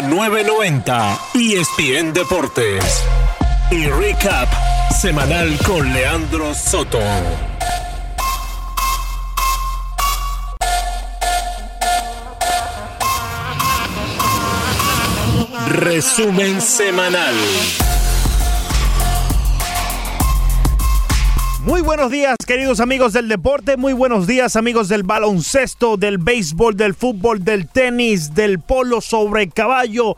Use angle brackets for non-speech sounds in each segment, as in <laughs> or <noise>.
la 990 ESPN Deportes. Y recap semanal con Leandro Soto. Resumen semanal. Muy buenos días, queridos amigos del deporte. Muy buenos días, amigos del baloncesto, del béisbol, del fútbol, del tenis, del polo sobre caballo.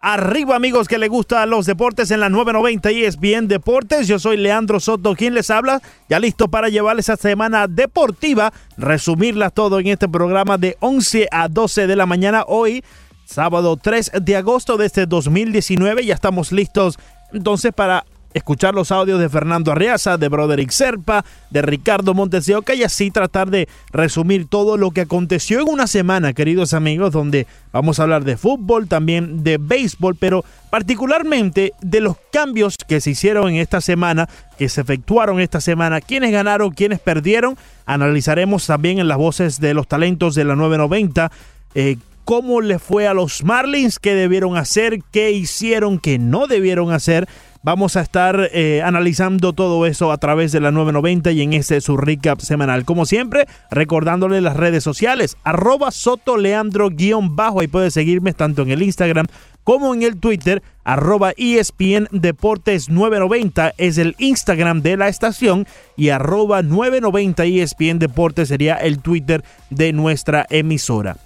Arriba, amigos que le gustan los deportes en la 990 y es bien deportes. Yo soy Leandro Soto, quien les habla, ya listo para llevarles esta semana deportiva, resumirla todo en este programa de 11 a 12 de la mañana hoy sábado 3 de agosto de este 2019. Ya estamos listos entonces para escuchar los audios de Fernando Arriaza, de Broderick Serpa, de Ricardo Montes y así tratar de resumir todo lo que aconteció en una semana, queridos amigos, donde vamos a hablar de fútbol, también de béisbol, pero particularmente de los cambios que se hicieron en esta semana, que se efectuaron esta semana, quiénes ganaron, quiénes perdieron. Analizaremos también en las voces de los talentos de la 990. Eh, cómo le fue a los Marlins, qué debieron hacer, qué hicieron, qué no debieron hacer. Vamos a estar eh, analizando todo eso a través de la 990 y en este su recap semanal. Como siempre, recordándole las redes sociales, arroba sotoleandro-bajo. Ahí puede seguirme tanto en el Instagram como en el Twitter, arroba ESPN Deportes 990 es el Instagram de la estación y arroba 990 ESPN Deportes sería el Twitter de nuestra emisora.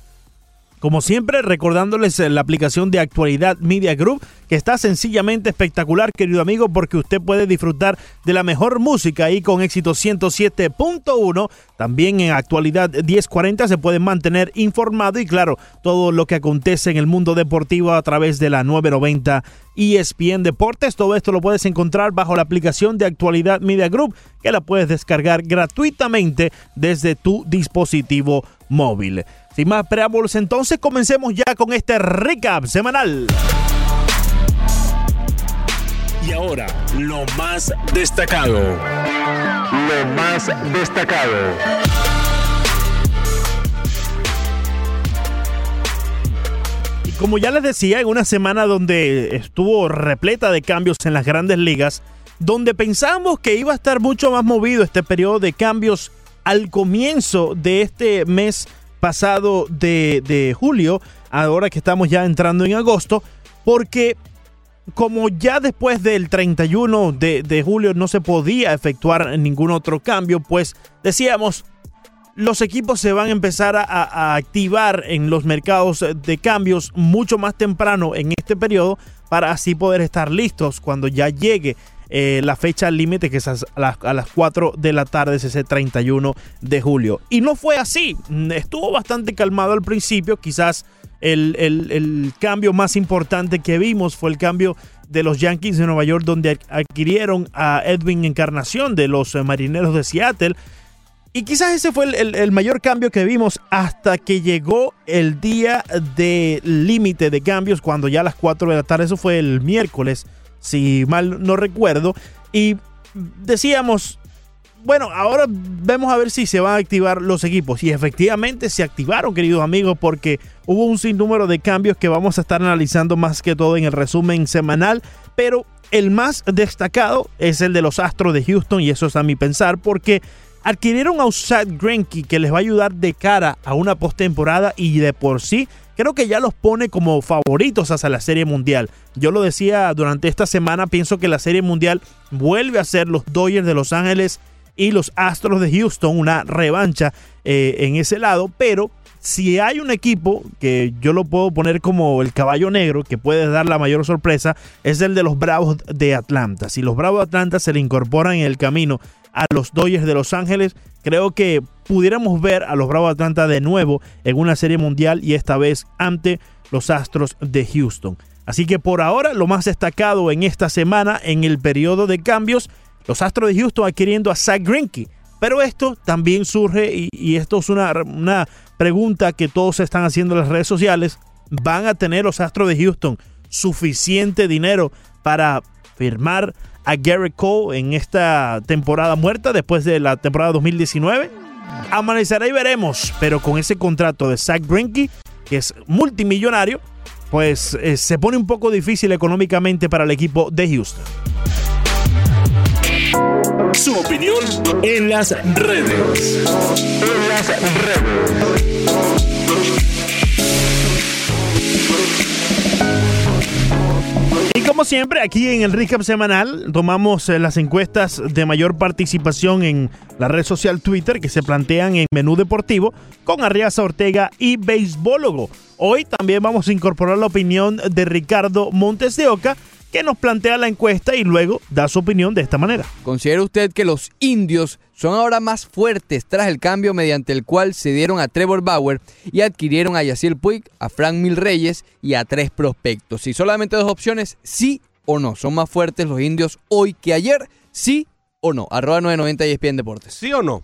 Como siempre, recordándoles la aplicación de Actualidad Media Group, que está sencillamente espectacular, querido amigo, porque usted puede disfrutar de la mejor música y con éxito 107.1. También en Actualidad 1040 se puede mantener informado y, claro, todo lo que acontece en el mundo deportivo a través de la 990 ESPN Deportes. Todo esto lo puedes encontrar bajo la aplicación de Actualidad Media Group, que la puedes descargar gratuitamente desde tu dispositivo móvil. Sin más preámbulos, entonces comencemos ya con este recap semanal. Y ahora, lo más destacado. Lo más destacado. Y como ya les decía, en una semana donde estuvo repleta de cambios en las grandes ligas, donde pensábamos que iba a estar mucho más movido este periodo de cambios al comienzo de este mes pasado de, julio, ahora que estamos ya entrando en agosto, porque como ya después del 31 de, de, julio no se podía efectuar ningún otro cambio, pues decíamos, los equipos se van a empezar a, a, activar en los mercados de cambios mucho más temprano en este periodo para así poder estar listos cuando ya llegue eh, la fecha límite que es a las, a las 4 de la tarde, es ese 31 de julio. Y no fue así, estuvo bastante calmado al principio, quizás el, el cambio más importante que vimos fue el cambio de los Yankees de Nueva York, donde adquirieron a Edwin Encarnación de los eh, Marineros de Seattle. Y quizás ese fue el, el, mayor cambio que vimos hasta que llegó el día de límite de cambios, cuando ya a las 4 de la tarde, eso fue el miércoles si mal no recuerdo. Y decíamos, bueno, ahora vemos a ver si se van a activar los equipos. Y efectivamente se activaron, queridos amigos, porque hubo un sinnúmero de cambios que vamos a estar analizando más que todo en el resumen semanal. Pero el más destacado es el de los Astros de Houston, y eso es a mi pensar, porque adquirieron a Usad Greinke que les va a ayudar de cara a una postemporada y de por sí creo que ya los pone como favoritos hacia la Serie Mundial. Yo lo decía durante esta semana, pienso que la Serie Mundial vuelve a ser los Dodgers de Los Ángeles y los Astros de Houston, una revancha eh, en ese lado, pero si hay un equipo que yo lo puedo poner como el caballo negro, que puede dar la mayor sorpresa, es el de los Bravos de Atlanta. Si los Bravos de Atlanta se le incorporan en el camino a los Dodgers de Los Ángeles, creo que pudiéramos ver a los Bravos de Atlanta de nuevo en una serie mundial y esta vez ante los Astros de Houston. Así que por ahora lo más destacado en esta semana en el periodo de cambios, los Astros de Houston adquiriendo a Zach Greinke. Pero esto también surge y, esto es una, una pregunta que todos están haciendo en las redes sociales. ¿Van a tener los Astros de Houston suficiente dinero para firmar a Garrett Cole en esta temporada muerta después de la temporada 2019? Amanecerá y veremos, pero con ese contrato de Zach Greinke, que es multimillonario, pues eh, se pone un poco difícil económicamente para el equipo de Houston. Su opinión en las redes. En las redes. Y como siempre, aquí en el Recap Semanal tomamos eh, las encuestas de mayor participación en la red social Twitter que se plantean en Menú Deportivo con Arriaza Ortega y Beisbólogo. Hoy también vamos a incorporar la opinión de Ricardo Montes de Oca que nos plantea la encuesta y luego da su opinión de esta manera. ¿Considera usted que los indios son ahora más fuertes tras el cambio mediante el cual se dieron a Trevor Bauer y adquirieron a Yaciel Puig, a Frank Mil Reyes y a tres prospectos? Si solamente dos opciones, sí o no. ¿Son más fuertes los indios hoy que ayer? Sí o no. Arroba 990 y ESPN Deportes. ¿Sí o no?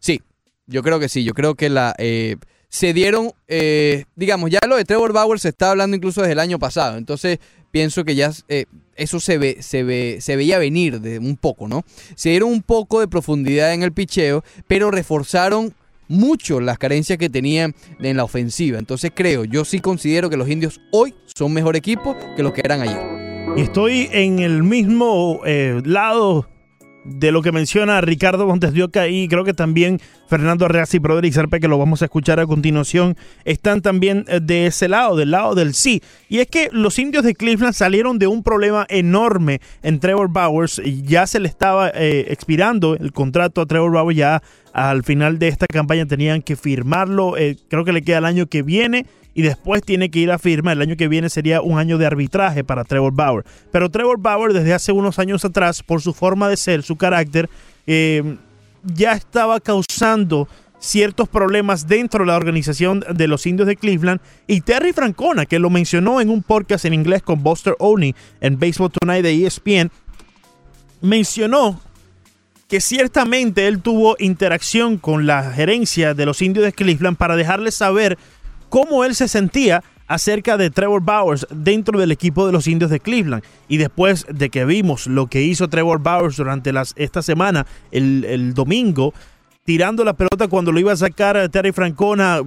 Sí, yo creo que sí. Yo creo que la... Eh, se dieron, eh, digamos, ya lo de Trevor Bauer se está hablando incluso desde el año pasado. Entonces, pienso que ya eh, eso se, ve, se, ve, se veía venir de un poco, ¿no? Se dieron un poco de profundidad en el picheo, pero reforzaron mucho las carencias que tenían en la ofensiva. Entonces creo, yo sí considero que los indios hoy son mejor equipo que los que eran ayer. Y estoy en el mismo eh, lado de lo que menciona Ricardo Montes de Oca y creo que también Fernando Arreaz y Broderick Serpe, que lo vamos a escuchar a continuación, están también eh, de ese lado, del lado del sí. Y es que los indios de Cleveland salieron de un problema enorme en Trevor Bowers. Ya se le estaba eh, expirando el contrato a Trevor Bowers. Ya al final de esta campaña tenían que firmarlo. Eh, creo que le queda el año que viene y después tiene que ir a firma. El año que viene sería un año de arbitraje para Trevor Bauer. Pero Trevor Bauer desde hace unos años atrás, por su forma de ser, su carácter, eh, ya estaba causando ciertos problemas dentro de la organización de los indios de Cleveland. Y Terry Francona, que lo mencionó en un podcast en inglés con Buster Oney en Baseball Tonight de ESPN, mencionó que ciertamente él tuvo interacción con la gerencia de los indios de Cleveland para dejarles saber cómo él se sentía acerca de Trevor Bowers dentro del equipo de los indios de Cleveland. Y después de que vimos lo que hizo Trevor Bowers durante las, esta semana, el, el domingo, tirando la pelota cuando lo iba a sacar a Terry Francona,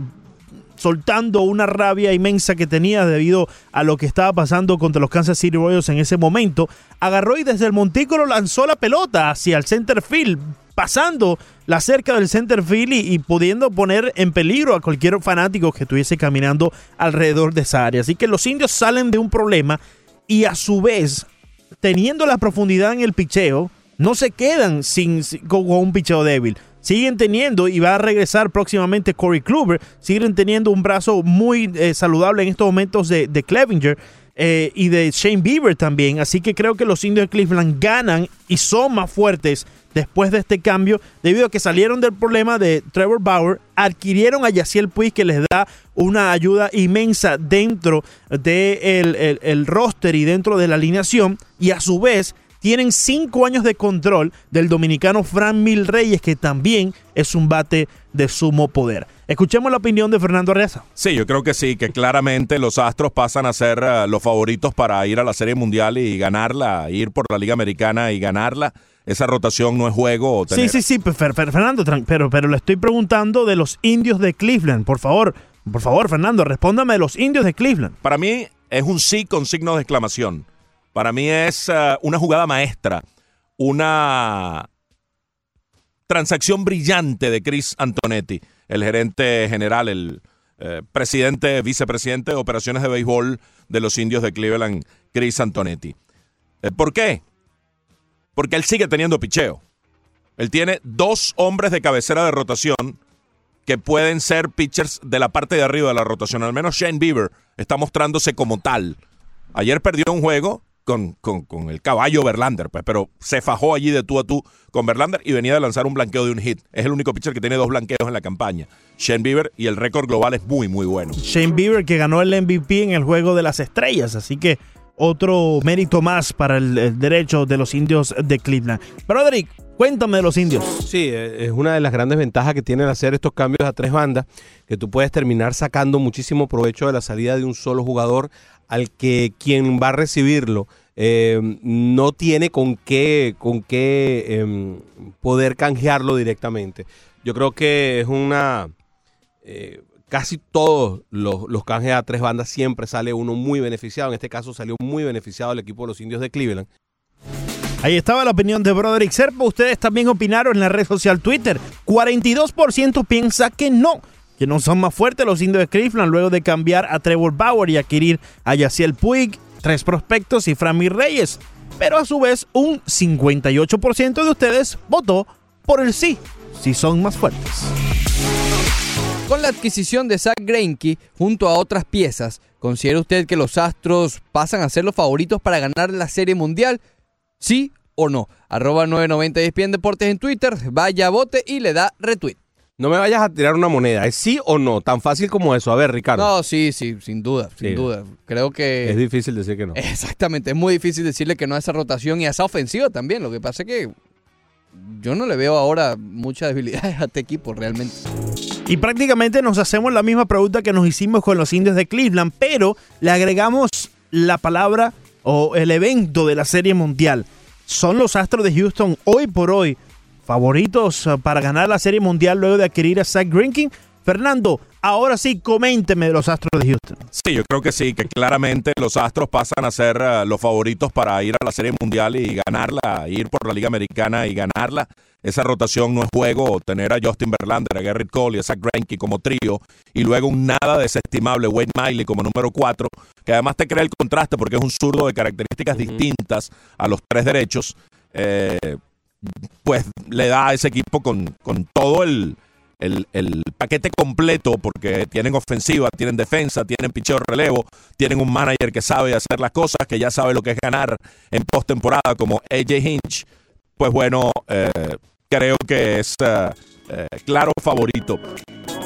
soltando una rabia inmensa que tenía debido a lo que estaba pasando contra los Kansas City Royals en ese momento, agarró y desde el montículo lanzó la pelota hacia el center field, pasando la cerca del center field y, pudiendo poner en peligro a cualquier fanático que estuviese caminando alrededor de esa área. Así que los indios salen de un problema y a su vez, teniendo la profundidad en el picheo, no se quedan sin, con, un picheo débil. Siguen teniendo, y va a regresar próximamente Corey Kluber, siguen teniendo un brazo muy eh, saludable en estos momentos de, de Clevinger. Eh, y de Shane Bieber también. Así que creo que los indios de Cleveland ganan y son más fuertes después de este cambio, debido a que salieron del problema de Trevor Bauer, adquirieron a Yaciel Puig que les da una ayuda inmensa dentro del de el, roster y dentro de la alineación, y a su vez tienen cinco años de control del dominicano Fran Mil Reyes, que también es un bate de sumo poder. Escuchemos la opinión de Fernando Arreaza. Sí, yo creo que sí, que claramente los Astros pasan a ser uh, los favoritos para ir a la Serie Mundial y ganarla, ir por la Liga Americana y ganarla. Esa rotación no es juego. Sí, sí, sí, Fernando, pero, pero le estoy preguntando de los indios de Cleveland. Por favor, por favor, Fernando, respóndame de los indios de Cleveland. Para mí es un sí con signo de exclamación. Para mí es uh, una jugada maestra, una transacción brillante de Chris Antonetti, el gerente general, el eh, presidente, vicepresidente de operaciones de béisbol de los indios de Cleveland, Chris Antonetti. Eh, ¿Por qué? Porque él sigue teniendo picheo. Él tiene dos hombres de cabecera de rotación que pueden ser pitchers de la parte de arriba de la rotación. Al menos Shane Bieber está mostrándose como tal. Ayer perdió un juego con, con, el caballo Verlander, pues, pero se fajó allí de tú a tú con Verlander y venía de lanzar un blanqueo de un hit. Es el único pitcher que tiene dos blanqueos en la campaña. Shane Bieber y el récord global es muy, muy bueno. Shane Bieber que ganó el MVP en el Juego de las Estrellas, así que otro mérito más para el, derecho de los indios de Cleveland. Broderick, Cuéntame de los indios. Sí, eh, es una de las grandes ventajas que tienen hacer estos cambios a tres bandas, que tú puedes terminar sacando muchísimo provecho de la salida de un solo jugador al que quien va a recibirlo eh, no tiene con qué, con qué em, poder canjearlo directamente. Yo creo que es una... Eh, casi todos los, los canjes a tres bandas siempre sale uno muy beneficiado. En este caso salió muy beneficiado el equipo de los indios de Cleveland. Ahí estaba la opinión de Broderick Serpa. Ustedes también opinaron en la red social Twitter. 42% piensa que no, que no son más fuertes los indios de Cleveland luego de cambiar a Trevor Bauer y adquirir a Yaciel Puig, tres prospectos y Frammy Reyes. Pero a su vez, un 58% de ustedes votó por el sí, si son más fuertes. Con la adquisición de Zach Greinke junto a otras piezas, ¿considera usted que los Astros pasan a ser los favoritos para ganar la Serie Mundial? ¿Sí o no? Arroba 990 ESPN Deportes en Twitter, vaya, vote y le da retweet. No me vayas a tirar una moneda, ¿es sí o no? Tan fácil como eso. A ver, Ricardo. No, sí, sí, sin duda, sin Sí. duda. Creo que... Es difícil decir que no. <laughs> Exactamente, es muy difícil decirle que no a esa rotación y a esa ofensiva también. Lo que pasa es que yo no le veo ahora muchas debilidades <laughs> a este equipo realmente. Y prácticamente nos hacemos la misma pregunta que nos hicimos con los indios de Cleveland, pero le agregamos la palabra o el evento de la Serie Mundial. ¿Son los Astros de Houston hoy por hoy favoritos eh, para ganar la Serie Mundial luego de adquirir a Zach Greinke? Fernando, ahora sí, coménteme de los Astros de Houston. Sí, yo creo que sí, que claramente los Astros pasan a ser eh, los favoritos para ir a la Serie Mundial y ganarla, ir por la Liga Americana y ganarla. Esa rotación no es juego, tener a Justin Verlander, a Garrett Cole y a Zach Greinke como trío y luego un nada desestimable Wade Miley como número cuatro, que además te crea el contraste porque es un zurdo de características distintas a los tres derechos, eh, pues le da a ese equipo con, con todo el, el, el paquete completo porque tienen ofensiva, tienen defensa, tienen picheo relevo, tienen un manager que sabe hacer las cosas, que ya sabe lo que es ganar en postemporada como AJ Hinch. Pues bueno, eh, creo que es eh, claro favorito.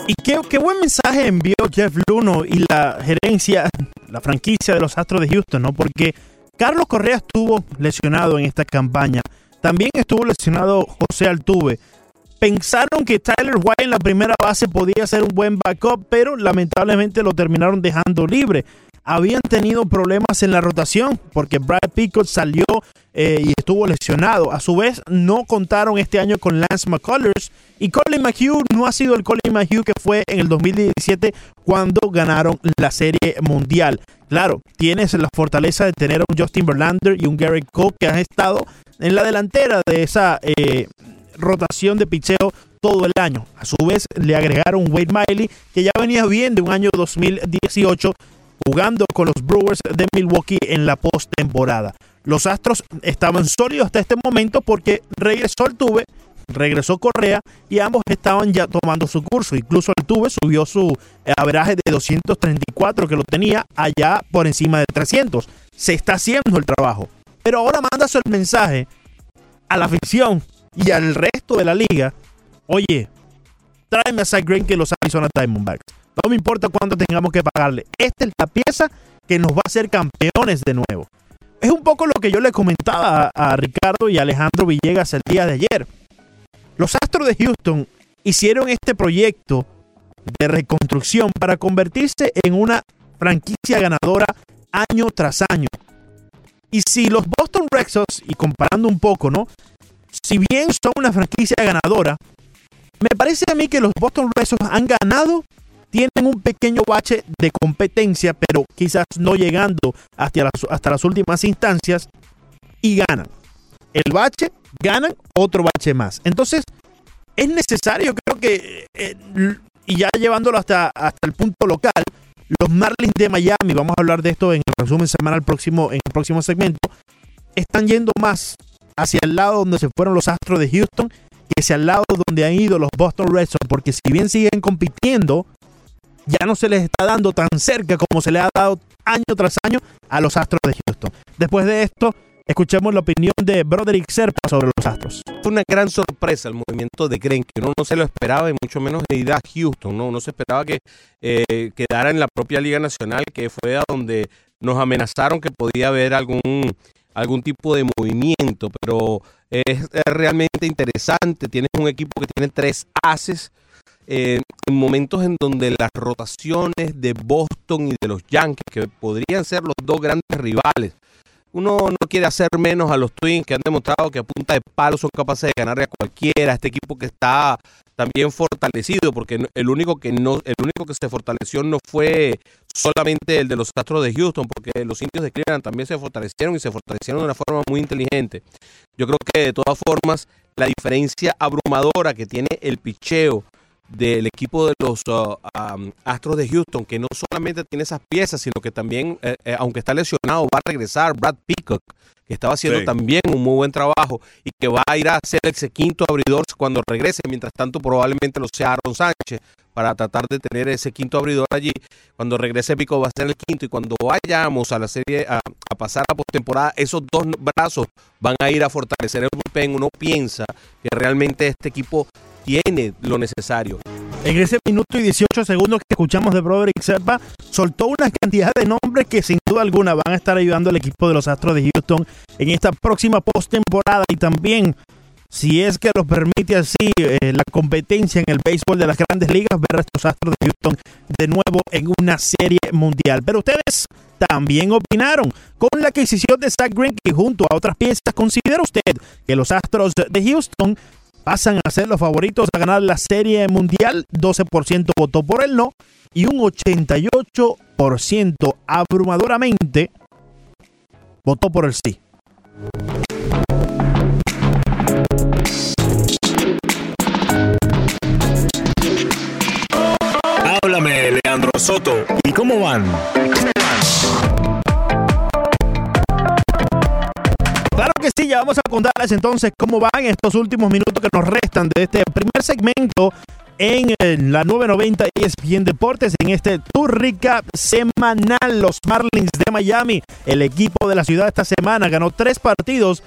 Y qué, qué buen mensaje envió Jeff Luno y la gerencia, la franquicia de los Astros de Houston, ¿no? Porque Carlos Correa estuvo lesionado en esta campaña. También estuvo lesionado José Altuve. Pensaron que Tyler White en la primera base podía ser un buen backup, pero lamentablemente lo terminaron dejando libre. Habían tenido problemas en la rotación porque Brad Pickett salió eh, y estuvo lesionado. A su vez, no contaron este año con Lance McCullers y Colin McHugh no ha sido el Colin McHugh que fue en el 2017 cuando ganaron la Serie Mundial. Claro, tienes la fortaleza de tener un Justin Verlander y un Garrett Cole que han estado en la delantera de esa eh, rotación de picheo todo el año. A su vez, le agregaron Wade Miley, que ya venía bien de un año 2018 jugando con los Brewers de Milwaukee en la postemporada. Los Astros estaban sólidos hasta este momento porque regresó Altuve, regresó Correa y ambos estaban ya tomando su curso. Incluso Altuve subió su averaje de 234 que lo tenía allá por encima de 300. Se está haciendo el trabajo. Pero ahora mandas el mensaje a la afición y al resto de la liga. Oye, tráeme a Zach Greinke los Arizona Diamondbacks. No me importa cuánto tengamos que pagarle. Esta es la pieza que nos va a hacer campeones de nuevo. Es un poco lo que yo le comentaba a, a Ricardo y a Alejandro Villegas el día de ayer. Los Astros de Houston hicieron este proyecto de reconstrucción para convertirse en una franquicia ganadora año tras año. Y si los Boston Red Sox, y comparando un poco, ¿no? Si bien son una franquicia ganadora, me parece a mí que los Boston Red Sox han ganado, tienen un pequeño bache de competencia, pero quizás no llegando hasta las, últimas instancias, y ganan. El bache, ganan otro bache más. Entonces, es necesario, creo que, eh, y ya llevándolo hasta, hasta el punto local, los Marlins de Miami, vamos a hablar de esto en el resumen semanal próximo, en el próximo segmento, están yendo más hacia el lado donde se fueron los Astros de Houston que hacia el lado donde han ido los Boston Red Sox, porque si bien siguen compitiendo, ya no se les está dando tan cerca como se le ha dado año tras año a los Astros de Houston. Después de esto, escuchemos la opinión de Broderick Serpa sobre los Astros. Fue una gran sorpresa el movimiento de Greinke. Uno no se lo esperaba y mucho menos de ir a Houston. ¿no? Uno se esperaba que eh, quedara en la propia Liga Nacional, que fue a donde nos amenazaron que podía haber algún, algún tipo de movimiento. Pero es, realmente interesante. Tienes un equipo que tiene tres haces. Eh, en momentos en donde las rotaciones de Boston y de los Yankees, que podrían ser los dos grandes rivales uno no quiere hacer menos a los Twins que han demostrado que a punta de palo son capaces de ganarle a cualquiera. Este equipo que está también fortalecido, porque el único que no, el único que se fortaleció no fue solamente el de los Astros de Houston, porque los indios de Cleveland también se fortalecieron y se fortalecieron de una forma muy inteligente. Yo creo que de todas formas la diferencia abrumadora que tiene el picheo del equipo de los uh, um, Astros de Houston, que no solamente tiene esas piezas, sino que también, eh, eh, aunque está lesionado, va a regresar Brad Peacock, que estaba haciendo Sí. también un muy buen trabajo y que va a ir a ser ese quinto abridor cuando regrese. Mientras tanto, probablemente lo sea Aaron Sánchez para tratar de tener ese quinto abridor allí. Cuando regrese Pico va a ser el quinto y cuando vayamos a la serie a, a pasar a postemporada, esos dos brazos van a ir a fortalecer el bullpen. Uno piensa que realmente este equipo tiene lo necesario. En ese minuto y 18 segundos que escuchamos de Broderick Serpa, soltó una cantidad de nombres que sin duda alguna van a estar ayudando al equipo de los Astros de Houston en esta próxima postemporada y también, si es que los permite así eh, la competencia en el béisbol de las grandes ligas, ver a estos Astros de Houston de nuevo en una serie mundial. Pero ustedes también opinaron con la adquisición de Zach Greinke junto a otras piezas. ¿Considera usted que los Astros de Houston pasan a ser los favoritos a ganar la Serie Mundial. 12% votó por el no y un 88% abrumadoramente votó por el sí. Háblame, Leandro Soto. ¿Y cómo van? Claro que sí, ya vamos a contarles entonces cómo van estos últimos minutos que nos restan de este primer segmento en eh, la 990 ESPN Deportes en este Tour Recap semanal. Los Marlins de Miami, el equipo de la ciudad esta semana ganó tres partidos.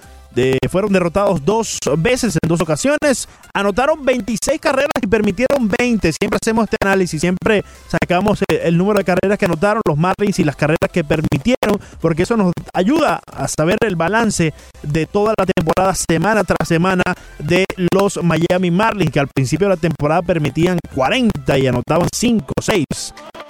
Fueron derrotados dos veces en dos ocasiones, anotaron 26 carreras y permitieron 20. Siempre hacemos este análisis, siempre sacamos eh, el número de carreras que anotaron los Marlins y las carreras que permitieron, porque eso nos ayuda a saber el balance de toda la temporada, semana tras semana, de los Miami Marlins, que al principio de la temporada permitían 40 y anotaban 5, 6.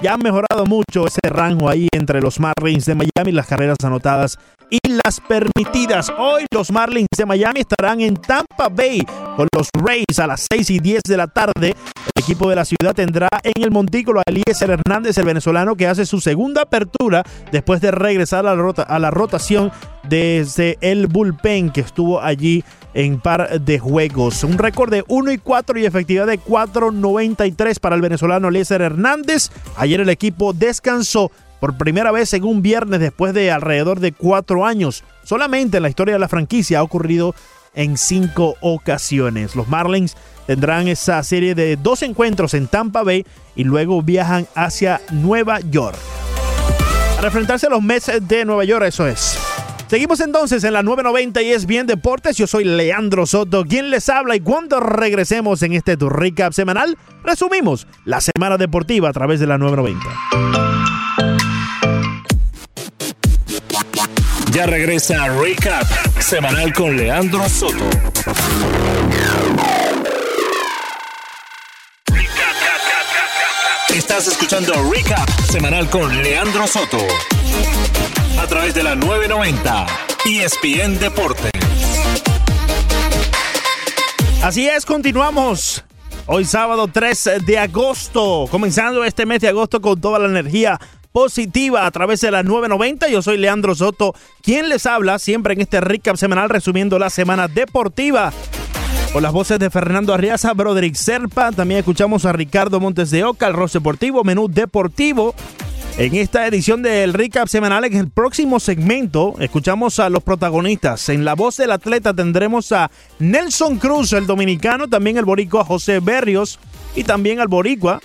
Ya han mejorado mucho ese rango ahí entre los Marlins de Miami, las carreras anotadas y las permitidas. Hoy los Marlins de Miami estarán en Tampa Bay con los Rays a las 6 y 10 de la tarde. El equipo de la ciudad tendrá en el montículo a Eliezer Hernández, el venezolano que hace su segunda apertura después de regresar a la, rota- a la rotación desde el bullpen que estuvo allí en par de juegos. Un récord de 1 y 4 y efectividad de 4.93 para el venezolano Eliezer Hernández. Ayer el equipo descansó por primera vez en un viernes después de alrededor de cuatro años. Solamente en la historia de la franquicia ha ocurrido en cinco ocasiones. Los Marlins tendrán esa serie de dos encuentros en Tampa Bay y luego viajan hacia Nueva York. Para enfrentarse a los Mets de Nueva York, eso es. Seguimos entonces en la 990 y es bien deportes. Yo soy Leandro Soto, quien les habla y cuando regresemos en este Tour Recap semanal, resumimos la semana deportiva a través de la 990. Ya regresa Recap semanal con Leandro Soto. Estás escuchando Recap semanal con Leandro Soto. A través de la 990 ESPN Deportes. Así es, continuamos. Hoy sábado 3 de agosto, comenzando este mes de agosto con toda la energía positiva a través de la 990. Yo soy Leandro Soto, quien les habla siempre en este recap semanal resumiendo la semana deportiva. Con las voces de Fernando Arriaza, Broderick Serpa, también escuchamos a Ricardo Montes de Oca, el Ross Deportivo, Menú Deportivo. En esta edición del recap semanal, en el próximo segmento, escuchamos a los protagonistas. En la voz del atleta tendremos a Nelson Cruz, el dominicano, también el boricua José Berrios y también al boricua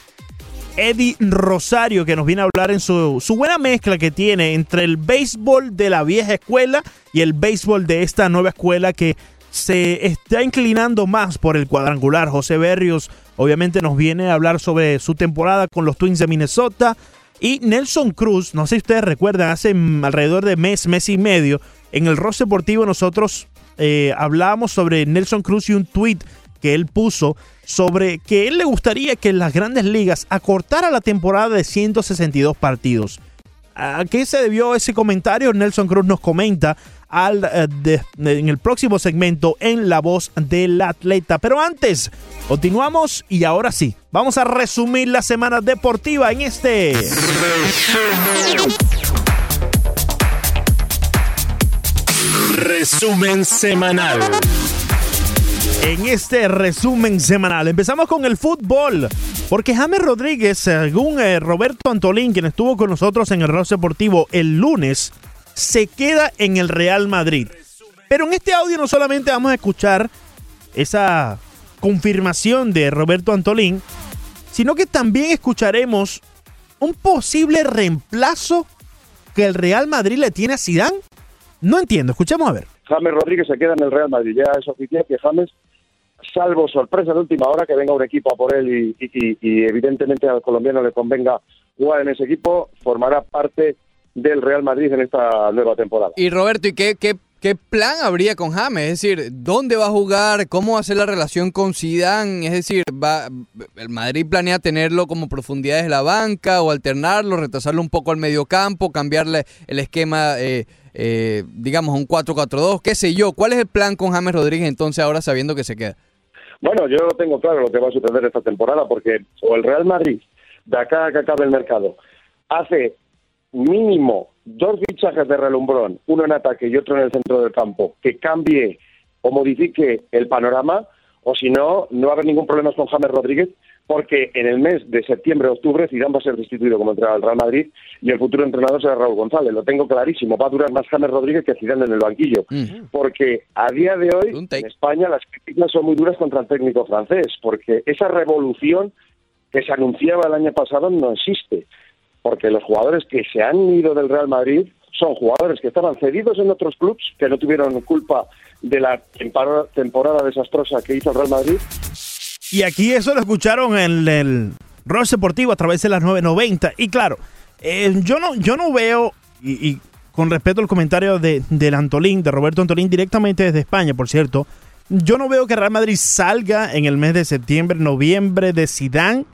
Eddie Rosario, que nos viene a hablar en su, su buena mezcla que tiene entre el béisbol de la vieja escuela y el béisbol de esta nueva escuela que se está inclinando más por el cuadrangular. José Berrios obviamente nos viene a hablar sobre su temporada con los Twins de Minnesota. Y Nelson Cruz, no sé si ustedes recuerdan, hace alrededor de mes, mes y medio, en el Ross Deportivo nosotros eh, hablábamos sobre Nelson Cruz y un tweet que él puso sobre que él le gustaría que las grandes ligas acortara la temporada de 162 partidos. ¿A qué se debió ese comentario? Nelson Cruz nos comenta al, eh, en el próximo segmento en La Voz del Atleta. Pero antes, continuamos y ahora sí, vamos a resumir la semana deportiva en este... Resumen semanal. En este resumen semanal empezamos con el fútbol, porque James Rodríguez, según eh, Roberto Antolín, quien estuvo con nosotros en el Rose Deportivo el lunes, se queda en el Real Madrid. Pero en este audio no solamente vamos a escuchar esa confirmación de Roberto Antolín, sino que también escucharemos un posible reemplazo que el Real Madrid le tiene a Zidane. No entiendo, escuchemos a ver. James Rodríguez se queda en el Real Madrid. Ya es oficial que James, salvo sorpresa de última hora, que venga un equipo a por él y, y- y evidentemente al colombiano le convenga jugar en ese equipo, formará parte del Real Madrid en esta nueva temporada. Y Roberto, ¿y qué, qué, qué plan habría con James? Es decir, ¿dónde va a jugar? ¿Cómo va a ser la relación con Zidane? Es decir, ¿va, ¿el Madrid planea tenerlo como profundidades de la banca o alternarlo, retrasarlo un poco al mediocampo, cambiarle el esquema, eh, eh, digamos, un 4-4-2? ¿Qué sé yo? ¿Cuál es el plan con James Rodríguez entonces ahora sabiendo que se queda? Bueno, yo tengo claro lo que va a suceder esta temporada, porque o el Real Madrid, de acá a que acabe el mercado, hace mínimo dos fichajes de relumbrón, uno en ataque y otro en el centro del campo, que cambie o modifique el panorama, o si no, no va a haber ningún problema con James Rodríguez, porque en el mes de septiembre-octubre Zidane va a ser destituido como entrenador del Real Madrid y el futuro entrenador será Raúl González. Lo tengo clarísimo, va a durar más James Rodríguez que Zidane en el banquillo, Mm. porque a día de hoy en España las críticas son muy duras contra el técnico francés, porque esa revolución que se anunciaba el año pasado no existe, porque los jugadores que se han ido del Real Madrid son jugadores que estaban cedidos en otros clubes, que no tuvieron culpa de la tempor- temporada desastrosa que hizo el Real Madrid, Y aquí eso lo escucharon en el Ross Deportivo a través de las 990. Y claro, eh, yo, no, yo no veo, y, y con respeto al comentario de, del Antolín, de Roberto Antolín, directamente desde España, por cierto, yo no veo que Real Madrid salga en el mes de septiembre, noviembre de Sidán,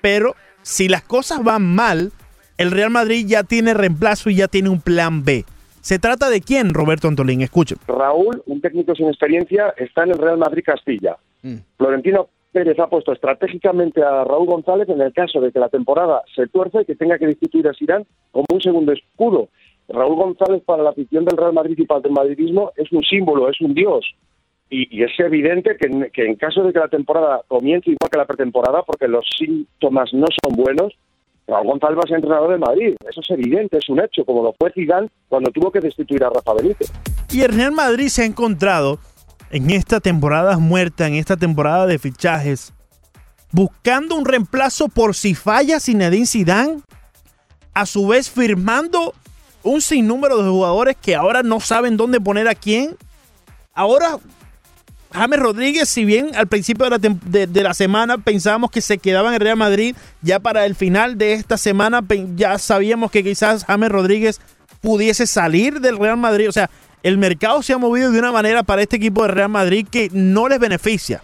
pero si las cosas van mal, el Real Madrid ya tiene reemplazo y ya tiene un plan B. ¿Se trata de quién, Roberto Antolín? Escuchen. Raúl, un técnico sin experiencia, está en el Real Madrid Castilla. Mm. Florentino Pérez ha puesto estratégicamente a Raúl González en el caso de que la temporada se tuerce y que tenga que destituir a Sirán como un segundo escudo. Raúl González para la afición del Real Madrid y para el madridismo es un símbolo, es un dios. Y, y es evidente que en, que en caso de que la temporada comience igual que la pretemporada, porque los síntomas no son buenos, Raúl González va a ser entrenador de Madrid. Eso es evidente, es un hecho, como lo fue Zidane cuando tuvo que destituir a Rafa Benítez. Y el Real Madrid se ha encontrado en esta temporada muerta, en esta temporada de fichajes, buscando un reemplazo por si falla Zinedine Zidane, a su vez firmando un sinnúmero de jugadores que ahora no saben dónde poner a quién. Ahora, James Rodríguez, si bien al principio de la, de- de la semana pensábamos que se quedaba en el Real Madrid, ya para el final de esta semana ya sabíamos que quizás James Rodríguez pudiese salir del Real Madrid. O sea, el mercado se ha movido de una manera para este equipo de Real Madrid que no les beneficia.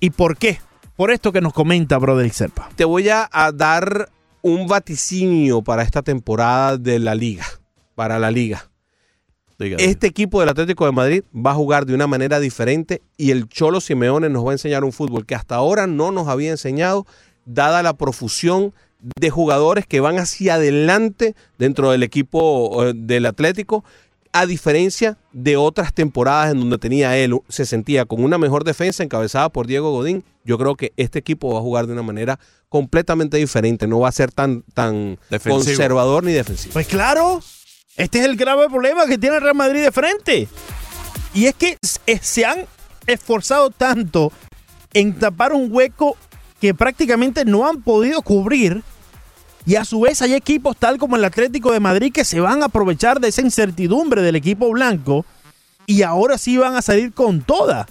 ¿Y por qué? Por esto que nos comenta Broderick Serpa. Te voy a, dar un vaticinio para esta temporada de la liga, para la liga. Este equipo del Atlético de Madrid va a jugar de una manera diferente y el Cholo Simeone nos va a enseñar un fútbol que hasta ahora no nos había enseñado, dada la profusión de jugadores que van hacia adelante dentro del equipo eh, del Atlético, a diferencia de otras temporadas en donde tenía él, se sentía con una mejor defensa encabezada por Diego Godín. Yo creo que este equipo va a jugar de una manera completamente diferente, no va a ser tan, tan Defensivo. conservador ni defensivo. Pues claro, este es el grave problema que tiene el Real Madrid de frente. Y es que eh, se han esforzado tanto en tapar un hueco que prácticamente no han podido cubrir. Y a su vez hay equipos tal como el Atlético de Madrid que se van a aprovechar de esa incertidumbre del equipo blanco y ahora sí van a salir con toda.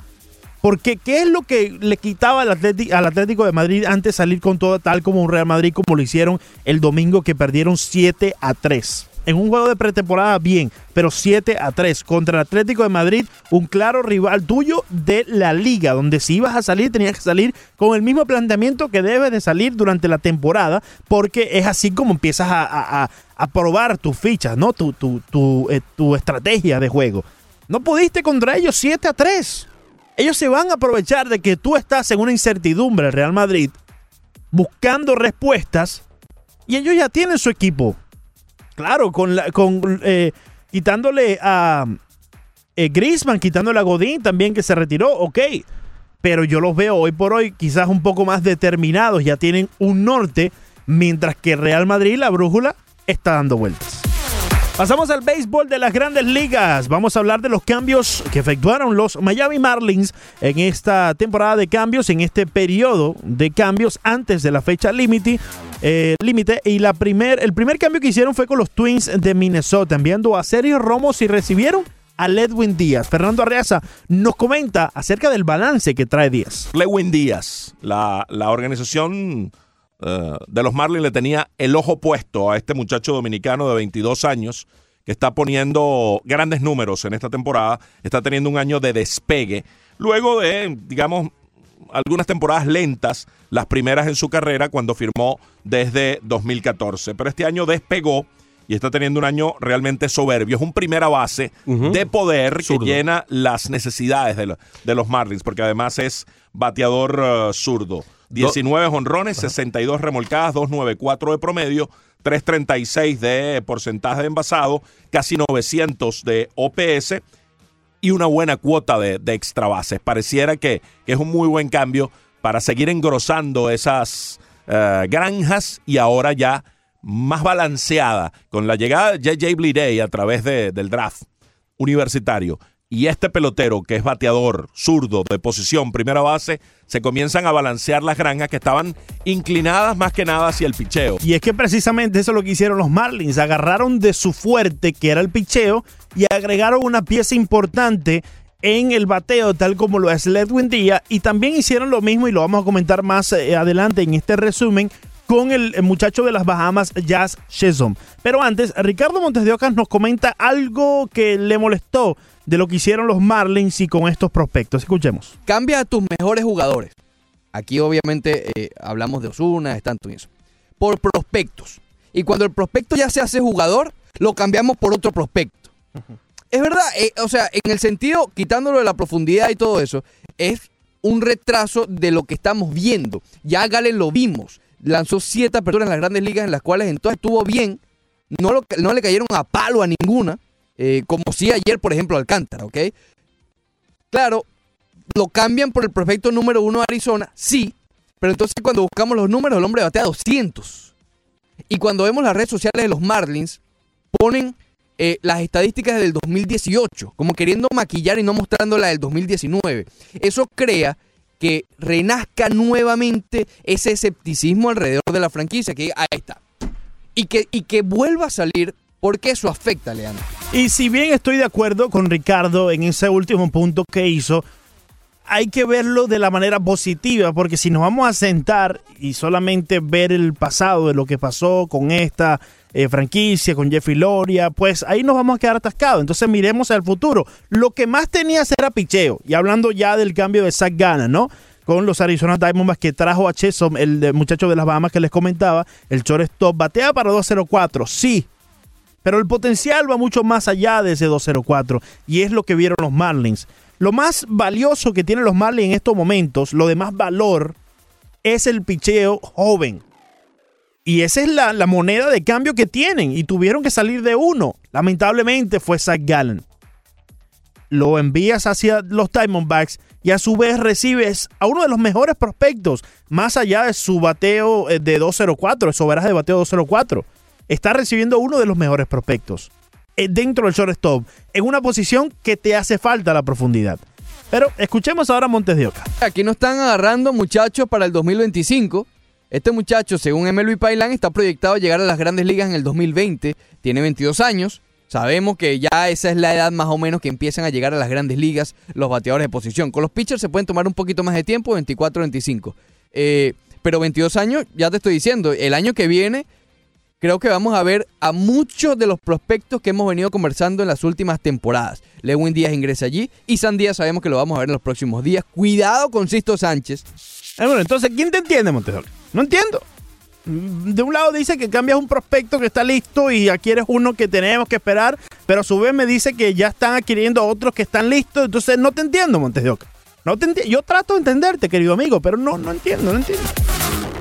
Porque ¿qué es lo que le quitaba al, Atleti- al Atlético de Madrid antes de salir con toda tal como un Real Madrid como lo hicieron el domingo que perdieron 7 a 3? En un juego de pretemporada bien, pero 7 a 3 contra el Atlético de Madrid, un claro rival tuyo de la liga, donde si ibas a salir tenías que salir con el mismo planteamiento que debes de salir durante la temporada, porque es así como empiezas a, a- probar tus fichas, ¿no? Tu, tu, tu, eh, tu estrategia de juego. No pudiste contra ellos 7 a 3. Ellos se van a aprovechar de que tú estás en una incertidumbre, el Real Madrid, buscando respuestas y ellos ya tienen su equipo. Claro, con, la, con eh, quitándole a eh, Griezmann, quitándole a Godín también que se retiró, ok. Pero yo los veo hoy por hoy quizás un poco más determinados, ya tienen un norte, mientras que Real Madrid, la brújula, está dando vueltas. Pasamos al béisbol de las grandes ligas. Vamos a hablar de los cambios que efectuaron los Miami Marlins en esta temporada de cambios, en este periodo de cambios antes de la fecha límite. Eh, límite y la primer, el primer cambio que hicieron fue con los Twins de Minnesota, enviando a Sergio Romos y recibieron a Ledwin Díaz. Fernando Arreaza nos comenta acerca del balance que trae Díaz. Ledwin Díaz, la, la organización eh, de los Marlins le tenía el ojo puesto a este muchacho dominicano de 22 años que está poniendo grandes números en esta temporada, está teniendo un año de despegue, luego de, digamos, algunas temporadas lentas, las primeras en su carrera cuando firmó desde 2014, pero este año despegó y está teniendo un año realmente soberbio. Es un primera base de poder que llena las necesidades de, de, los Marlins, porque además es bateador uh, zurdo. 19 honrones, 62 remolcadas, 294 de promedio, 336 de porcentaje de envasado, casi 900 de OPS y una buena cuota de, de extra bases. Pareciera que, que, es un muy buen cambio para seguir engrosando esas uh, granjas y ahora ya más balanceada con la llegada de JJ Bleday a través de, del draft universitario y este pelotero que es bateador zurdo de posición primera base, se comienzan a balancear las granjas que estaban inclinadas más que nada hacia el picheo. Y es que precisamente eso es lo que hicieron los Marlins, agarraron de su fuerte que era el picheo y agregaron una pieza importante en el bateo tal como lo es Ledwin Díaz y también hicieron lo mismo y lo vamos a comentar más eh, adelante en este resumen con el, muchacho de las Bahamas, Jazz Shesom. Pero antes, Ricardo Montes de Ocas nos comenta algo que le molestó de lo que hicieron los Marlins y con estos prospectos. Escuchemos. Cambia a tus mejores jugadores. Aquí obviamente eh, hablamos de Osuna, Stanton y eso. Por prospectos. Y cuando el prospecto ya se hace jugador, lo cambiamos por otro prospecto. Es verdad, eh, o sea, en el sentido, quitándolo de la profundidad y todo eso, es un retraso de lo que estamos viendo. Ya Gale lo vimos lanzó siete aperturas en las grandes ligas en las cuales entonces estuvo bien, no, lo, no le cayeron a palo a ninguna, eh, como si ayer, por ejemplo, Alcántara, ¿ok? Claro, lo cambian por el prospecto número uno de Arizona, sí, pero entonces cuando buscamos los números, el hombre batea 200. Y cuando vemos las redes sociales de los Marlins, ponen eh, las estadísticas del 2018, como queriendo maquillar y no mostrando la del 2019. Eso crea que renazca nuevamente ese escepticismo alrededor de la franquicia, que ahí está. Y que, y que vuelva a salir porque eso afecta, Leandro. Y si bien estoy de acuerdo con Ricardo en ese último punto que hizo, hay que verlo de la manera positiva, porque si nos vamos a sentar y solamente ver el pasado de lo que pasó con esta eh, franquicia, con Jeffrey Loria, pues ahí nos vamos a quedar atascados. Entonces miremos al futuro. Lo que más tenía era picheo. Y hablando ya del cambio de Zach Gana, ¿no? Con los Arizona Diamondbacks que trajo a Chesom, el muchacho de las Bahamas que les comentaba, el shortstop batea para 2.04, sí. Pero el potencial va mucho más allá de ese 2.04 y es lo que vieron los Marlins. Lo más valioso que tienen los Marlins en estos momentos, lo de más valor, es el picheo joven. Y esa es la, moneda de cambio que tienen. Y tuvieron que salir de uno. Lamentablemente fue Zach Gallen. Lo envías hacia los Diamondbacks y a su vez recibes a uno de los mejores prospectos, más allá de su bateo eh, de 204, eso verás de bateo 204. Está recibiendo uno de los mejores prospectos. Eh, dentro del shortstop, en una posición que te hace falta la profundidad. Pero escuchemos ahora a Montes de Oca. Aquí nos están agarrando muchachos para el 2025. Este muchacho, según MLB Pailan, está proyectado a llegar a las grandes ligas en el 2020. Tiene 22 años. Sabemos que ya esa es la edad más o menos que empiezan a llegar a las grandes ligas los bateadores de posición. Con los pitchers se pueden tomar un poquito más de tiempo, 24, 25. Eh, pero 22 años, ya te estoy diciendo, el año que viene creo que vamos a ver a muchos de los prospectos que hemos venido conversando en las últimas temporadas. Lewin Díaz ingresa allí y San Díaz sabemos que lo vamos a ver en los próximos días. Cuidado con Sisto Sánchez. Eh, bueno, entonces, ¿quién te entiende, Montesol? No entiendo. De un lado dice que cambias un prospecto que está listo y adquieres uno que tenemos que esperar, pero a su vez me dice que ya están adquiriendo otros que están listos. Entonces no te entiendo, Montes de Oca. No te enti- Yo trato de entenderte, querido amigo, pero no, no entiendo, no entiendo.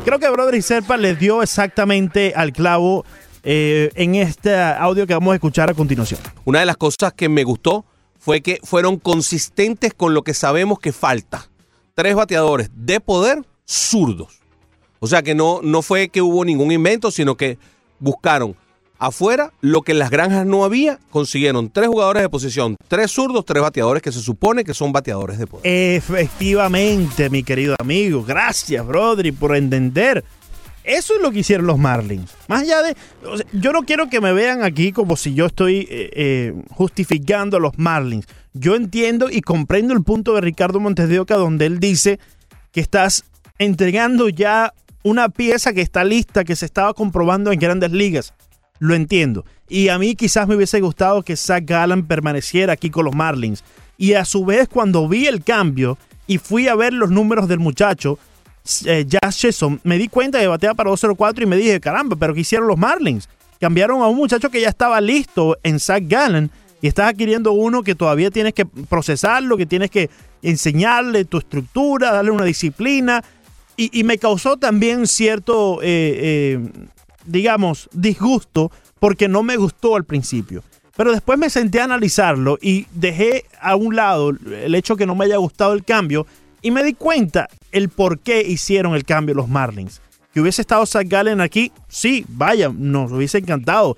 Creo que Brother y Serpa les dio exactamente al clavo eh, en este audio que vamos a escuchar a continuación. Una de las cosas que me gustó fue que fueron consistentes con lo que sabemos que falta. Tres bateadores de poder zurdos. O sea que no, no fue que hubo ningún invento, sino que buscaron afuera lo que en las granjas no había, consiguieron tres jugadores de posición, tres zurdos, tres bateadores que se supone que son bateadores de poder. Efectivamente, mi querido amigo. Gracias, Brodri, por entender. Eso es lo que hicieron los Marlins. Más allá de. yo no quiero que me vean aquí como si yo estoy eh, eh, justificando a los Marlins. Yo entiendo y comprendo el punto de Ricardo Montes de Oca, donde él dice que estás entregando ya una pieza que está lista, que se estaba comprobando en grandes ligas. Lo entiendo. Y a mí quizás me hubiese gustado que Zach Gallen permaneciera aquí con los Marlins. Y a su vez, cuando vi el cambio y fui a ver los números del muchacho, eh, Jazz me di cuenta que batea para 204 y me dije, caramba, pero ¿qué hicieron los Marlins? Cambiaron a un muchacho que ya estaba listo en Zach Gallen y estás adquiriendo uno que todavía tienes que procesarlo, que tienes que enseñarle tu estructura, darle una disciplina. Y, y me causó también cierto, eh, eh, digamos, disgusto porque no me gustó al principio. Pero después me senté a analizarlo y dejé a un lado el hecho que no me haya gustado el cambio y me di cuenta el por qué hicieron el cambio los Marlins. Que hubiese estado Zach Gallen aquí, sí, vaya, nos hubiese encantado.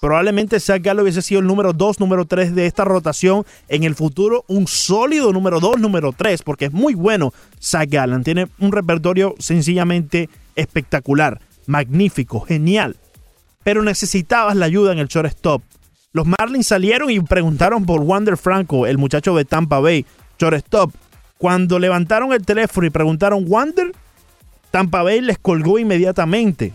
Probablemente Zach Gallen hubiese sido el número 2, número 3 de esta rotación. En el futuro, un sólido número 2, número 3, porque es muy bueno Zach Gallen. Tiene un repertorio sencillamente espectacular, magnífico, genial. Pero necesitabas la ayuda en el shortstop. Los Marlins salieron y preguntaron por Wander Franco, el muchacho de Tampa Bay, shortstop. Cuando levantaron el teléfono y preguntaron Wander, Tampa Bay les colgó inmediatamente.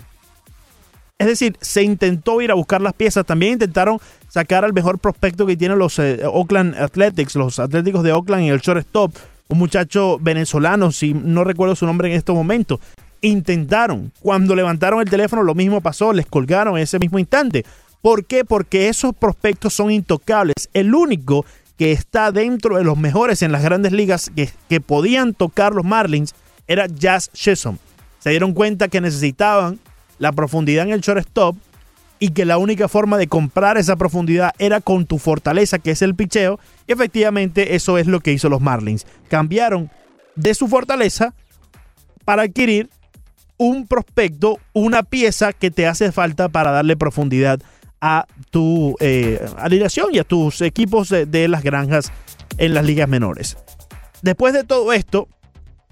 Es decir, se intentó ir a buscar las piezas. También intentaron sacar al mejor prospecto que tienen los eh, Oakland Athletics, los Atléticos de Oakland en el shortstop. Un muchacho venezolano, si no recuerdo su nombre en este momento. Intentaron. Cuando levantaron el teléfono, lo mismo pasó. Les colgaron en ese mismo instante. ¿Por qué? Porque esos prospectos son intocables. El único que está dentro de los mejores en las grandes ligas que, podían tocar los Marlins era Jazz Chisholm. Se dieron cuenta que necesitaban la profundidad en el shortstop y que la única forma de comprar esa profundidad era con tu fortaleza, que es el picheo. Y efectivamente eso es lo que hizo los Marlins. Cambiaron de su fortaleza para adquirir un prospecto, una pieza que te hace falta para darle profundidad a tu eh, alineación y a tus equipos de, las granjas en las ligas menores. Después de todo esto,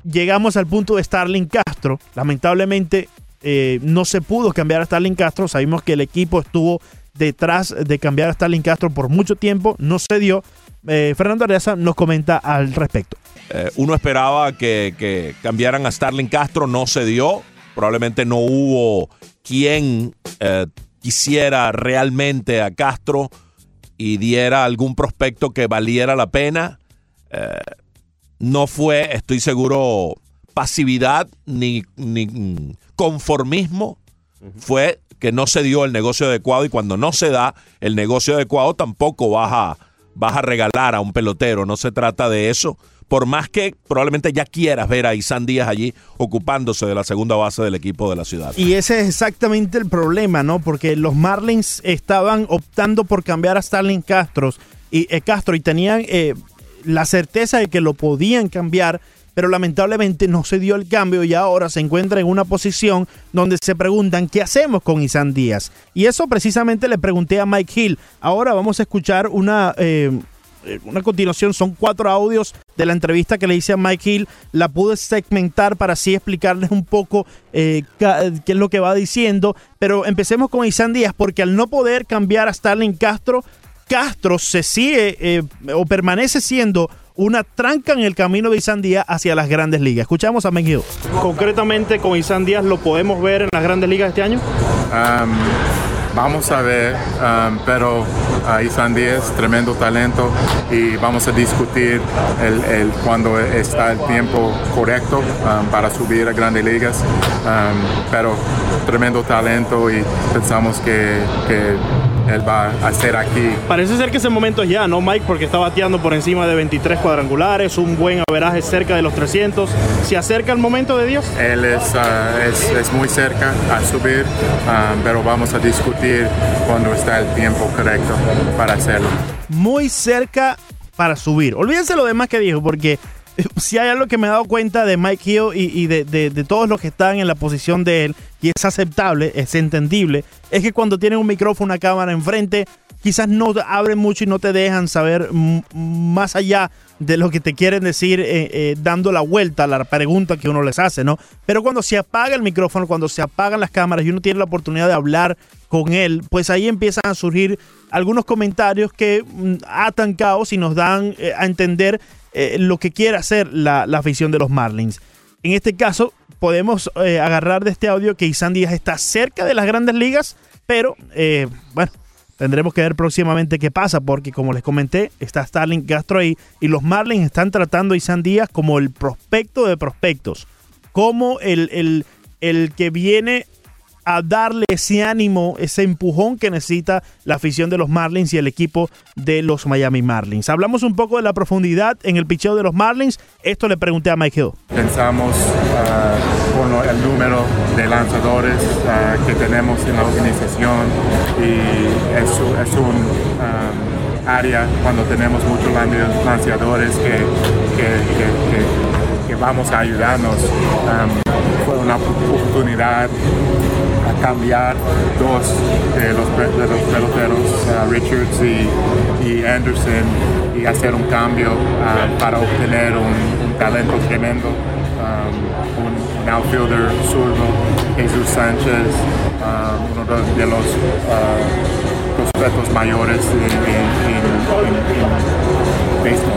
llegamos al punto de Starling Castro. Lamentablemente eh, no se pudo cambiar a Starling Castro. Sabemos que el equipo estuvo detrás de cambiar a Starling Castro por mucho tiempo. No se dio. Eh, Fernando Arreaza nos comenta al respecto. Eh, uno esperaba que, que cambiaran a Starling Castro, no se dio. Probablemente no hubo quien eh, quisiera realmente a Castro y diera algún prospecto que valiera la pena. Eh, no fue, estoy seguro, pasividad ni, ni conformismo. Fue que no se dio el negocio adecuado y cuando no se da el negocio adecuado tampoco vas a, vas a regalar a un pelotero. No se trata de eso. Por más que probablemente ya quieras ver a Isan Díaz allí ocupándose de la segunda base del equipo de la ciudad. Y ese es exactamente el problema, ¿no? Porque los Marlins estaban optando por cambiar a Starling Castro y, eh, Castro y tenían eh, la certeza de que lo podían cambiar, pero lamentablemente no se dio el cambio y ahora se encuentra en una posición donde se preguntan qué hacemos con Isan Díaz. Y eso precisamente le pregunté a Mike Hill. Ahora vamos a escuchar una... eh, una continuación, son cuatro audios de la entrevista que le hice a Mike Hill. La pude segmentar para así explicarles un poco eh, qué es lo que va diciendo. Pero empecemos con Isan Díaz, porque al no poder cambiar a Starling Castro, Castro se sigue eh, o permanece siendo una tranca en el camino de Isan Díaz hacia las grandes ligas. Escuchamos a Mike Hill. Concretamente con Isan Díaz, ¿lo podemos ver en las grandes ligas este año? Um, vamos a ver, um, pero uh, Isan tremendo talento y vamos a discutir el, cuando está el tiempo correcto um, para subir a grandes ligas, Um, pero tremendo talento y pensamos que él va a hacer aquí. Parece ser que ese momento es ya, ¿no, Mike? Porque está bateando por encima de 23 cuadrangulares, un buen averaje cerca de los 300. ¿Se acerca el momento de Dios? Él es, uh, es, es muy cerca a subir, um, pero vamos a discutir cuando está el tiempo correcto para hacerlo. Muy cerca para subir. Olvídense lo demás que dijo, porque <laughs> si hay algo que me he dado cuenta de Mike Hill y, de, todos los que están en la posición de él, y es aceptable, es entendible, es que cuando tienen un micrófono, una cámara enfrente, quizás no abren mucho y no te dejan saber más allá de lo que te quieren decir eh, eh, dando la vuelta a la pregunta que uno les hace, ¿no? Pero cuando se apaga el micrófono, cuando se apagan las cámaras y uno tiene la oportunidad de hablar con él, pues ahí empiezan a surgir algunos comentarios que mm, atan caos y nos dan eh, a entender eh, lo que quiere hacer la, la afición de los Marlins. En este caso, podemos eh, agarrar de este audio que Isan Díaz está cerca de las grandes ligas, pero bueno, tendremos que ver próximamente qué pasa, porque como les comenté, está Starling Castro ahí y los Marlins están tratando a Isan Díaz como el prospecto de prospectos, como el, el, el que viene a darle ese ánimo, ese empujón que necesita la afición de los Marlins y el equipo de los Miami Marlins. Hablamos un poco de la profundidad en el picheo de los Marlins. Esto le pregunté a Mike Hill. Pensamos ah, con el número de lanzadores ah, que tenemos en la organización y es, es un ah, área cuando tenemos muchos lan- lanzadores que, que, vamos a ayudarnos. Ah, fue una oportunidad cambiar dos de los, de los peloteros, ah, Richards y, y Anderson, y hacer un cambio ah, para obtener un, talento tremendo, um, un, un outfielder zurdo, Jesús Sánchez, ah, uno de, los ah, prospectos mayores en- en- en béisbol.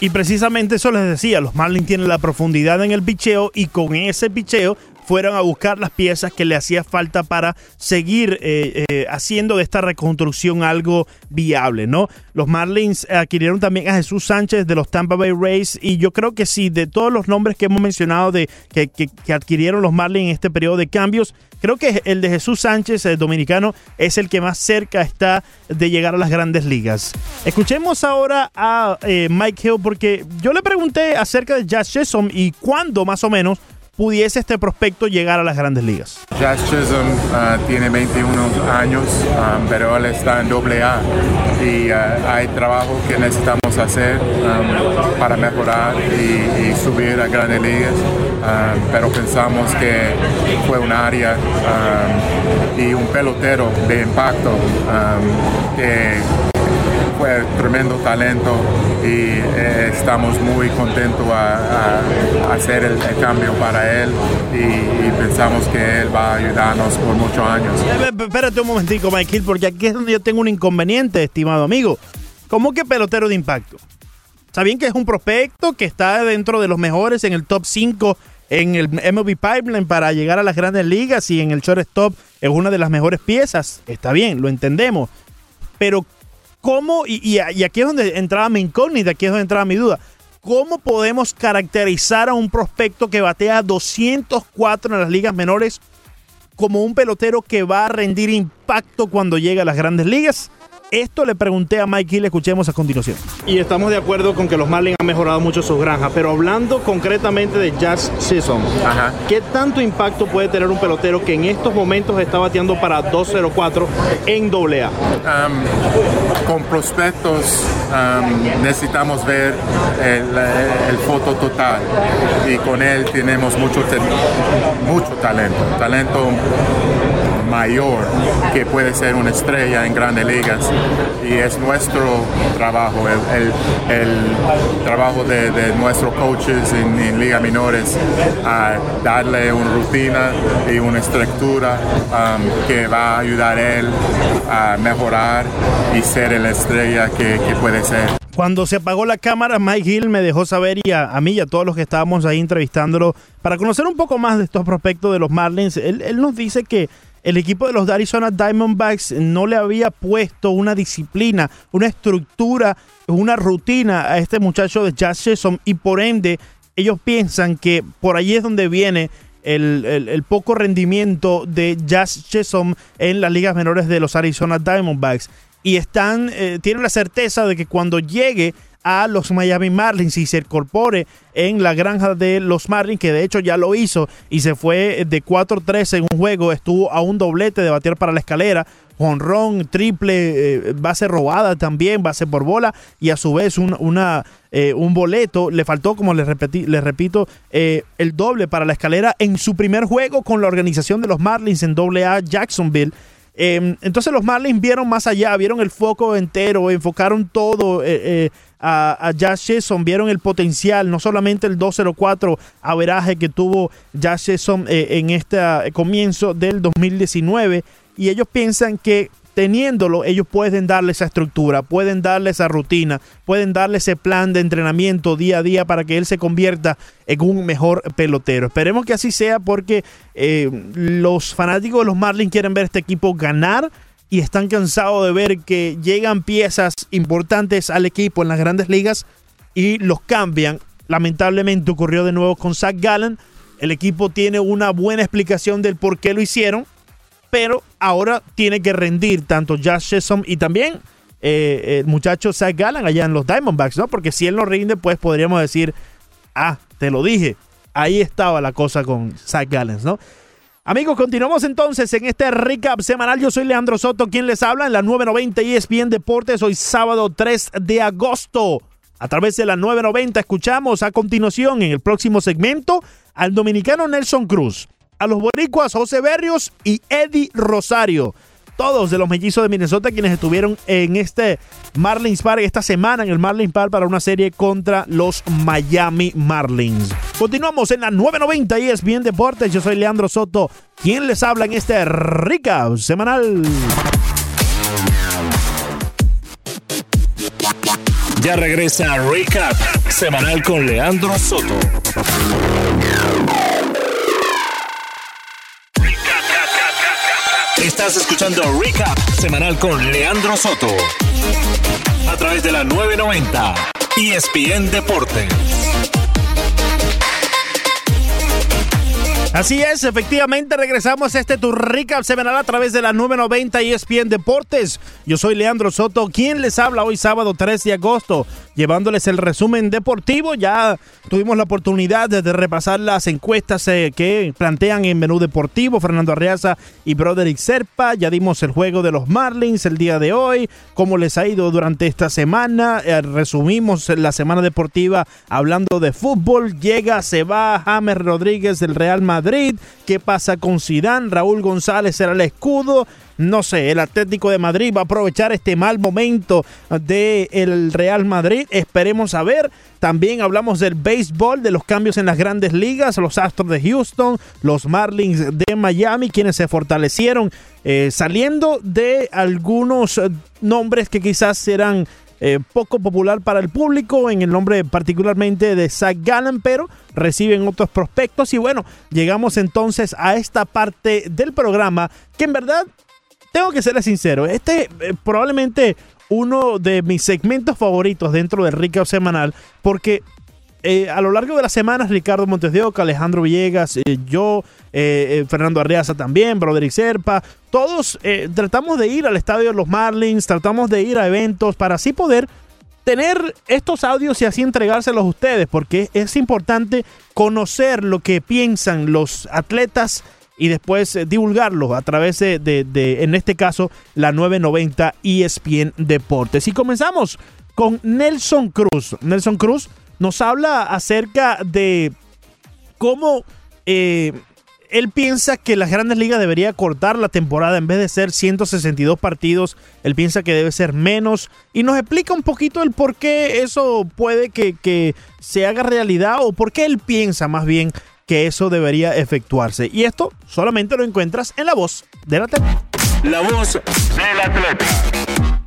Y precisamente eso les decía, los Marlins tienen la profundidad en el picheo y con ese picheo fueron a buscar las piezas que le hacía falta para seguir eh, eh, haciendo de esta reconstrucción algo viable, ¿no? Los Marlins adquirieron también a Jesús Sánchez de los Tampa Bay Rays y yo creo que sí, de todos los nombres que hemos mencionado de que, que- adquirieron los Marlins en este periodo de cambios, creo que el de Jesús Sánchez, dominicano, es el que más cerca está de llegar a las grandes ligas. Escuchemos ahora a eh, Mike Hill porque yo le pregunté acerca de Jazz Chisholm y cuándo más o menos pudiese este prospecto llegar a las grandes ligas. Jazz Chisholm ah, tiene 21 años, ah, pero él está en doble A y ah, hay trabajo que necesitamos hacer ah, para mejorar y, y subir a grandes ligas, ah, pero pensamos que fue un área ah, y un pelotero de impacto ah, que fue tremendo talento y eh, estamos muy contentos a, hacer el, cambio para él y, pensamos que él va a ayudarnos por muchos años. Espérate un momentico, Mike Hill, porque aquí es donde yo tengo un inconveniente, estimado amigo. ¿Cómo que pelotero de impacto? Está bien que es un prospecto que está dentro de los mejores en el top 5 en el MLB Pipeline para llegar a las grandes ligas y en el shortstop es una de las mejores piezas. Está bien, lo entendemos. Pero, ¿cómo? Y, y- aquí es donde entraba mi incógnita, aquí es donde entraba mi duda. ¿Cómo podemos caracterizar a un prospecto que batea 204 en las ligas menores como un pelotero que va a rendir impacto cuando llegue a las grandes ligas? Esto le pregunté a Mike Hill, escuchemos a continuación. Y estamos de acuerdo con que los Marlins han mejorado mucho sus granjas, pero hablando concretamente de Jazz Ajá. ¿qué tanto impacto puede tener un pelotero que en estos momentos está bateando para 204 en AA? Um, con prospectos um, necesitamos ver el, el foto total y con él tenemos mucho, mucho talento, talento mayor que puede ser una estrella en grandes ligas y es nuestro trabajo, el, el- el trabajo de, de nuestros coaches en, en ligas menores a darle una rutina y una estructura um, que va a ayudar a él a mejorar y ser la estrella que, que puede ser. Cuando se apagó la cámara, Mike Hill me dejó saber y a, a mí y a todos los que estábamos ahí entrevistándolo para conocer un poco más de estos prospectos de los Marlins. Él, él nos dice que el equipo de los Arizona Diamondbacks no le había puesto una disciplina, una estructura, una rutina a este muchacho de Jazz Chisholm y por ende ellos piensan que por ahí es donde viene el, el- poco rendimiento de Jazz Chisholm en las ligas menores de los Arizona Diamondbacks. Y están, eh, tienen la certeza de que cuando llegue a los Miami Marlins y se incorpore en la granja de los Marlins, que de hecho ya lo hizo y se fue de 4-3 en un juego, estuvo a un doblete de batear para la escalera, jonrón, triple, eh, base robada también, base por bola y a su vez un, eh, un boleto. Le faltó, como les, repetí, les repito, eh, el doble para la escalera en su primer juego con la organización de los Marlins en AA Jacksonville. Eh, entonces los Marlins vieron más allá, vieron el foco entero, enfocaron todo a, a Jason, vieron el potencial, no solamente el 204 averaje que tuvo Josh Jason eh, en este comienzo del 2019 y ellos piensan que teniéndolo, ellos pueden darle esa estructura, pueden darle esa rutina, pueden darle ese plan de entrenamiento día a día para que él se convierta en un mejor pelotero. Esperemos que así sea porque eh, los fanáticos de los Marlins quieren ver este equipo ganar y están cansados de ver que llegan piezas importantes al equipo en las grandes ligas y los cambian. Lamentablemente ocurrió de nuevo con Zach Gallen. El equipo tiene una buena explicación del por qué lo hicieron pero ahora tiene que rendir tanto Josh Chisholm y también eh, el muchacho Zach Gallen allá en los Diamondbacks, ¿no? Porque si él no rinde, pues podríamos decir, ah, te lo dije, ahí estaba la cosa con Zach Gallen, ¿no? Amigos, continuamos entonces en este recap semanal. Yo soy Leandro Soto, quien les habla en la 990 ESPN Deportes. Hoy sábado 3 de agosto. A través de la 990 escuchamos a continuación en el próximo segmento al dominicano Nelson Cruz, a los boricuas José Berrios y Eddie Rosario. Todos de los mellizos de Minnesota quienes estuvieron en este Marlins Park esta semana en el Marlins Park para una serie contra los Miami Marlins. Continuamos en la 990 y es bien deportes. Yo soy Leandro Soto, quien les habla en este recap semanal. Ya regresa Recap semanal con Leandro Soto. Estás escuchando Recap semanal con Leandro Soto. A través de la 990 ESPN Deportes. Así es, efectivamente regresamos a este tu recap semanal a través de la 990 ESPN Deportes. Yo soy Leandro Soto, quien les habla hoy sábado 3 de agosto, llevándoles el resumen deportivo. Ya tuvimos la oportunidad de, repasar las encuestas eh, que plantean en menú deportivo Fernando Arriaza y Broderick Serpa. Ya dimos el juego de los Marlins el día de hoy, cómo les ha ido durante esta semana. Eh, resumimos la semana deportiva hablando de fútbol. Llega, se va James Rodríguez del Real Madrid. ¿Qué pasa con Zidane? Raúl González será el escudo. No sé, el Atlético de Madrid va a aprovechar este mal momento del Real Madrid. Esperemos a ver. También hablamos del béisbol, de los cambios en las grandes ligas, los Astros de Houston, los Marlins de Miami, quienes se fortalecieron eh, saliendo de algunos eh, nombres que quizás serán eh, poco popular para el público, en el nombre particularmente de Zach Gallen, pero reciben otros prospectos. Y bueno, llegamos entonces a esta parte del programa que en verdad, tengo que serles sincero, este eh, probablemente uno de mis segmentos favoritos dentro del recap semanal, porque eh, a lo largo de las semanas, Ricardo Montes de Oca, Alejandro Villegas, eh, yo, eh, Fernando Arriaza también, Broderick Serpa, todos tratamos de ir al estadio de los Marlins, tratamos de ir a eventos para así poder tener estos audios y así entregárselos a ustedes, porque es importante conocer lo que piensan los atletas y después eh, divulgarlo a través de, de- de, en este caso, la 990 ESPN Deportes. Y comenzamos con Nelson Cruz. Nelson Cruz nos habla acerca de cómo eh, él piensa que las grandes ligas debería cortar la temporada en vez de ser 162 partidos. Él piensa que debe ser menos. Y nos explica un poquito el por qué eso puede que, que se haga realidad o por qué él piensa más bien que eso debería efectuarse. Y esto solamente lo encuentras en la voz de la tele. La voz del atleta.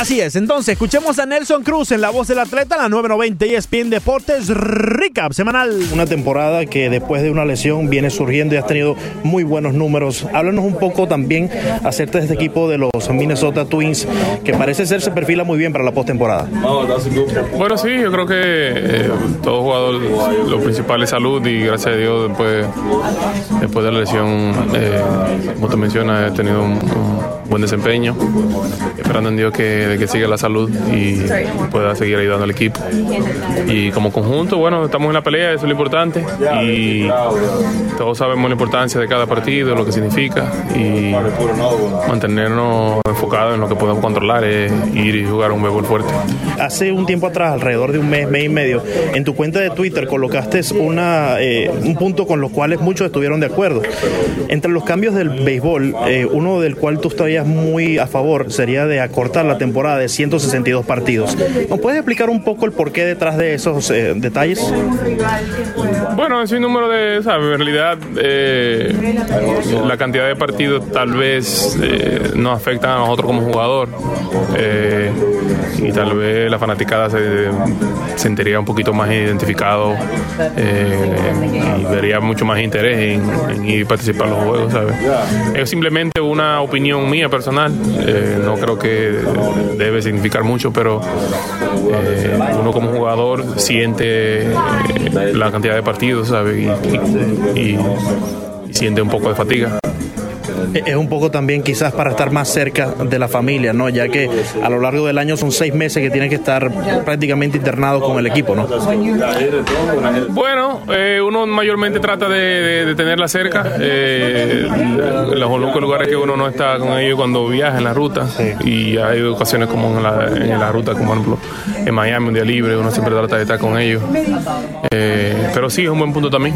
Así es, entonces escuchemos a Nelson Cruz en La Voz del Atleta, la 990 ESPN Deportes Recap semanal. Una temporada que después de una lesión viene surgiendo y has tenido muy buenos números. Háblanos un poco también acerca de este equipo de los Minnesota Twins, que parece ser se perfila muy bien para la postemporada. Bueno, sí, yo creo que eh, todo jugador, lo principal es salud y gracias a Dios después, después de la lesión, eh, como te mencionas, he tenido un, un buen desempeño, esperando en Dios que, que siga la salud y pueda seguir ayudando al equipo. Y como conjunto, bueno, estamos en la pelea, eso es lo importante y todos sabemos la importancia de cada partido, lo que significa y mantenernos enfocados en lo que podemos controlar, es ir y jugar un béisbol fuerte. Hace un tiempo atrás, alrededor de un mes, mes y medio, en tu cuenta de Twitter colocaste una, eh, un punto con los cuales muchos estuvieron de acuerdo. Entre los cambios del béisbol, eh, uno del cual tú estarías muy a favor sería de acortar la temporada de 162 partidos. ¿Nos puedes explicar un poco el porqué detrás de esos eh, detalles? Bueno, es un número de, ¿sabes? En realidad, eh, la cantidad de partidos tal vez eh, nos afectan a nosotros como jugador. Eh, y tal vez la fanaticada se sentiría un poquito más identificado eh, y vería mucho más interés en, en ir a participar en los juegos, ¿sabes? Es simplemente una opinión mía personal. Eh, no creo que debe significar mucho, pero eh, uno como jugador siente eh, la cantidad de partidos, y siente un poco de fatiga. Eh, Es un poco también quizás para estar más cerca de la familia, ¿no? Ya que a lo largo del año son seis meses que tienes que estar prácticamente internado con el equipo, ¿no? Bueno, eh, uno mayormente trata de, de- de tenerla cerca. Eh, los únicos lugares que uno no está con ellos cuando viaja en la ruta. Y hay ocasiones como en la, en la ruta, como por ejemplo en Miami, un día libre, uno siempre trata de estar con ellos. Eh, pero sí, es un buen punto también.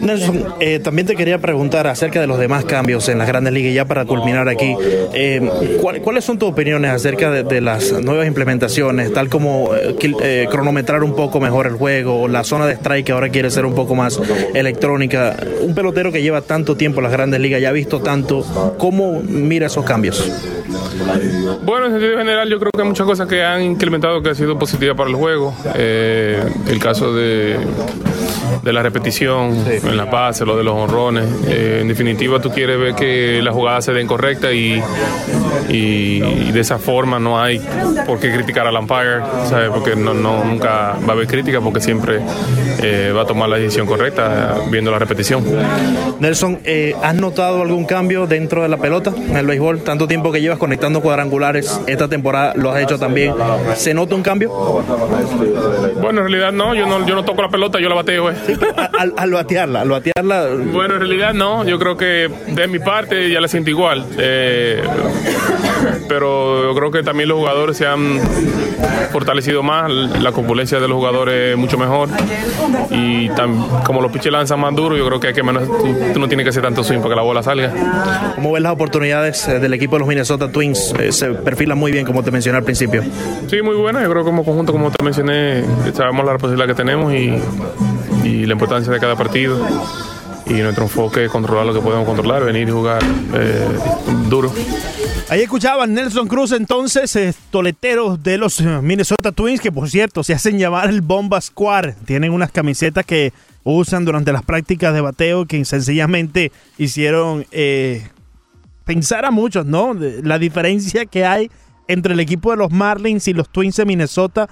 Nelson, también te quería preguntar acerca de los demás cambios en las grandes ligas, ya para culminar aquí. Eh, ¿cuál- ¿Cuáles son tus opiniones acerca de, de las nuevas implementaciones, tal como eh, eh, cronometrar un poco mejor el juego, la zona de strike que ahora quiere ser un poco más electrónica? Un pelotero que lleva tanto tiempo en las grandes ligas, ya ha visto tanto, ¿cómo mira esos cambios? Bueno, en sentido general, yo creo que hay muchas cosas que han implementado que han sido positivas para el juego. Eh, el caso de, de la repetición en la base, lo de los honrones. Eh, en definitiva, tú quieres ver que la jugada se den correcta y, y, y de esa forma no hay por qué criticar al umpire, ¿sabes? Porque no, no, nunca va a haber crítica porque siempre eh, va a tomar la decisión correcta viendo la repetición. Nelson, eh, ¿has notado algún cambio dentro de la pelota en el béisbol? Tanto tiempo que llevas conectando cuadrangulares, esta temporada lo has hecho también. ¿Se nota un cambio? Bueno, en realidad no, yo no, yo no toco la pelota, yo la bateo. eh. Al, al batearla, al batearla. Bueno, en realidad no. Yo creo que de mi parte ya la siento igual. Eh, pero yo creo que también los jugadores se han fortalecido más. La corpulencia de los jugadores es mucho mejor. Y tam- como los pitchers lanzan más duro, yo creo que, hay que menos, tú, tú no tienes que hacer tanto swing para que la bola salga. ¿Cómo ves las oportunidades eh, del equipo de los Minnesota Twins? Eh, se perfilan muy bien, como te mencioné al principio. Sí, muy buena. Yo creo que como conjunto, como te mencioné, sabemos la responsabilidad que tenemos y, y la importancia de cada partido. Y nuestro enfoque es controlar lo que podemos controlar, venir y jugar eh, duro. Ahí escuchaban Nelson Cruz entonces, eh, toleteros de los eh, Minnesota Twins, que por cierto se hacen llamar el Bomba Squad. Tienen unas camisetas que usan durante las prácticas de bateo que sencillamente hicieron eh, pensar a muchos, ¿no? La diferencia que hay entre el equipo de los Marlins y los Twins de Minnesota.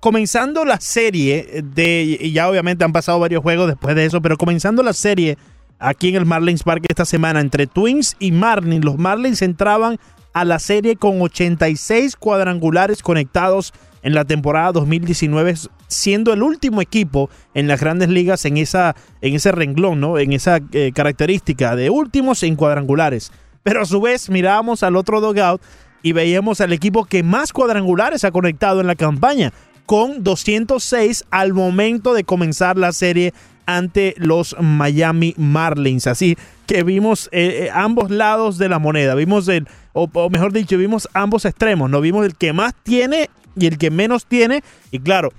Comenzando la serie de, y ya obviamente han pasado varios juegos después de eso, pero comenzando la serie aquí en el Marlins Park esta semana entre Twins y Marlins. Los Marlins entraban a la serie con 86 cuadrangulares conectados en la temporada 2019, siendo el último equipo en las grandes ligas en, esa, en ese renglón, ¿no? en esa eh, característica de últimos en cuadrangulares. Pero a su vez mirábamos al otro dugout y veíamos al equipo que más cuadrangulares ha conectado en la campaña, con 206 al momento de comenzar la serie ante los Miami Marlins. Así que vimos eh, eh, ambos lados de la moneda. Vimos el, o, mejor dicho, vimos ambos extremos. No vimos el que más tiene y el que menos tiene. Y claro,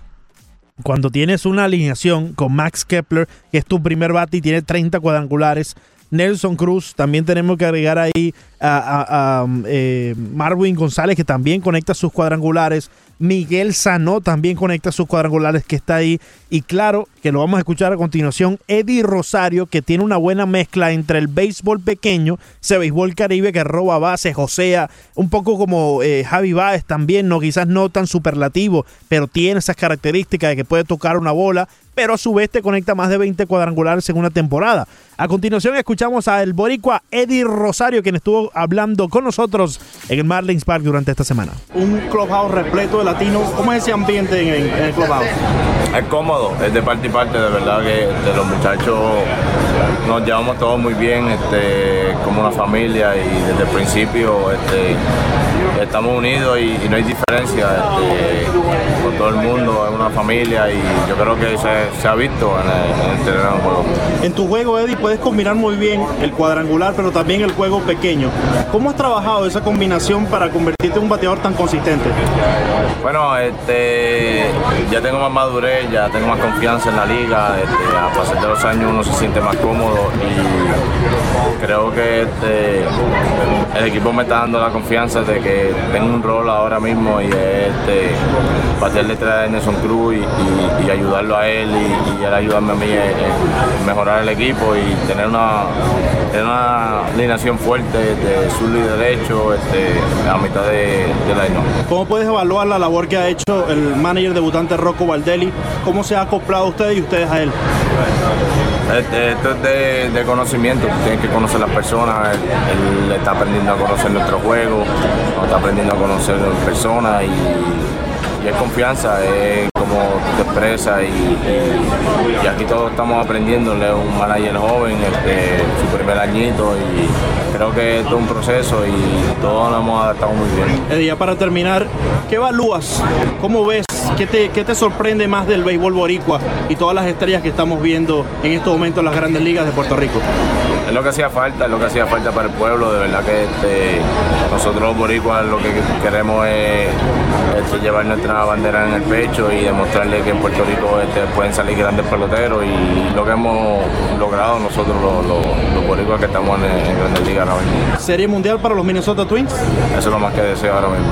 cuando tienes una alineación con Max Kepler, que es tu primer bate y tiene 30 cuadrangulares, Nelson Cruz. También tenemos que agregar ahí a, eh, Marwin González, que también conecta sus cuadrangulares. Miguel Sanó también conecta sus cuadrangulares, que está ahí. Y claro, que lo vamos a escuchar a continuación, Eddie Rosario, que tiene una buena mezcla entre el béisbol pequeño, ese béisbol caribe que roba bases, josea, un poco como eh, Javi Baez también, no quizás no tan superlativo, pero tiene esas características de que puede tocar una bola, pero a su vez te conecta más de 20 cuadrangulares en una temporada. A continuación escuchamos a el boricua Eddie Rosario, quien estuvo hablando con nosotros en el Marlins Park durante esta semana. Un clubhouse repleto de latinos. ¿Cómo es ese ambiente en, en- en el clubhouse? Es cómodo, es de parte y parte, de verdad que de los muchachos nos llevamos todos muy bien, este, como una familia y desde el principio este, estamos unidos y, y no hay diferencia este, con todo el mundo, es una familia y yo creo que se, se ha visto en el, en el terreno de juego. En tu juego, Eddie, puedes combinar muy bien el cuadrangular, pero también el juego pequeño. ¿Cómo has trabajado esa combinación para convertirte en un bateador tan consistente? Bueno, este, ya tengo más madurez, ya tengo más confianza en la liga. Este, a pasar de los años uno se siente más cómodo y creo que este, el equipo me está dando la confianza de que tengo un rol ahora mismo y es este, bater detrás de Nelson Cruz y, y- y ayudarlo a él y, y él ayudarme a mí en mejorar el equipo y tener una, tener una alineación fuerte de sur y derecho este, a mitad de, de la line. ¿Cómo puedes evaluar la labor que ha hecho el manager debutante Rocco Valdelli? ¿Cómo se ha acoplado a ustedes y ustedes a él? Este, Esto es de, de conocimiento, tienes que conocer las personas, él, él está aprendiendo a conocer nuestro juego, está aprendiendo a conocer en persona y, y es confianza, es como te expresa y, y- y aquí todos estamos aprendiéndole, un manager joven, este, su primer añito y creo que esto es un proceso y todos nos hemos adaptado muy bien. Eddie, ya para terminar, ¿qué evalúas? ¿Cómo ves? ¿Qué te, qué te sorprende más del béisbol boricua y todas las estrellas que estamos viendo en estos momentos en las grandes ligas de Puerto Rico? Es lo que hacía falta, es lo que hacía falta para el pueblo, de verdad que este, nosotros los boricuas lo que queremos es este, llevar nuestra bandera en el pecho y demostrarle que en Puerto Rico este, pueden salir grandes peloteros y lo que hemos logrado nosotros los, los- los boricuas que estamos en, en Grandes Ligas ahora mismo. ¿Serie mundial para los Minnesota Twins? Eso es lo más que deseo ahora mismo.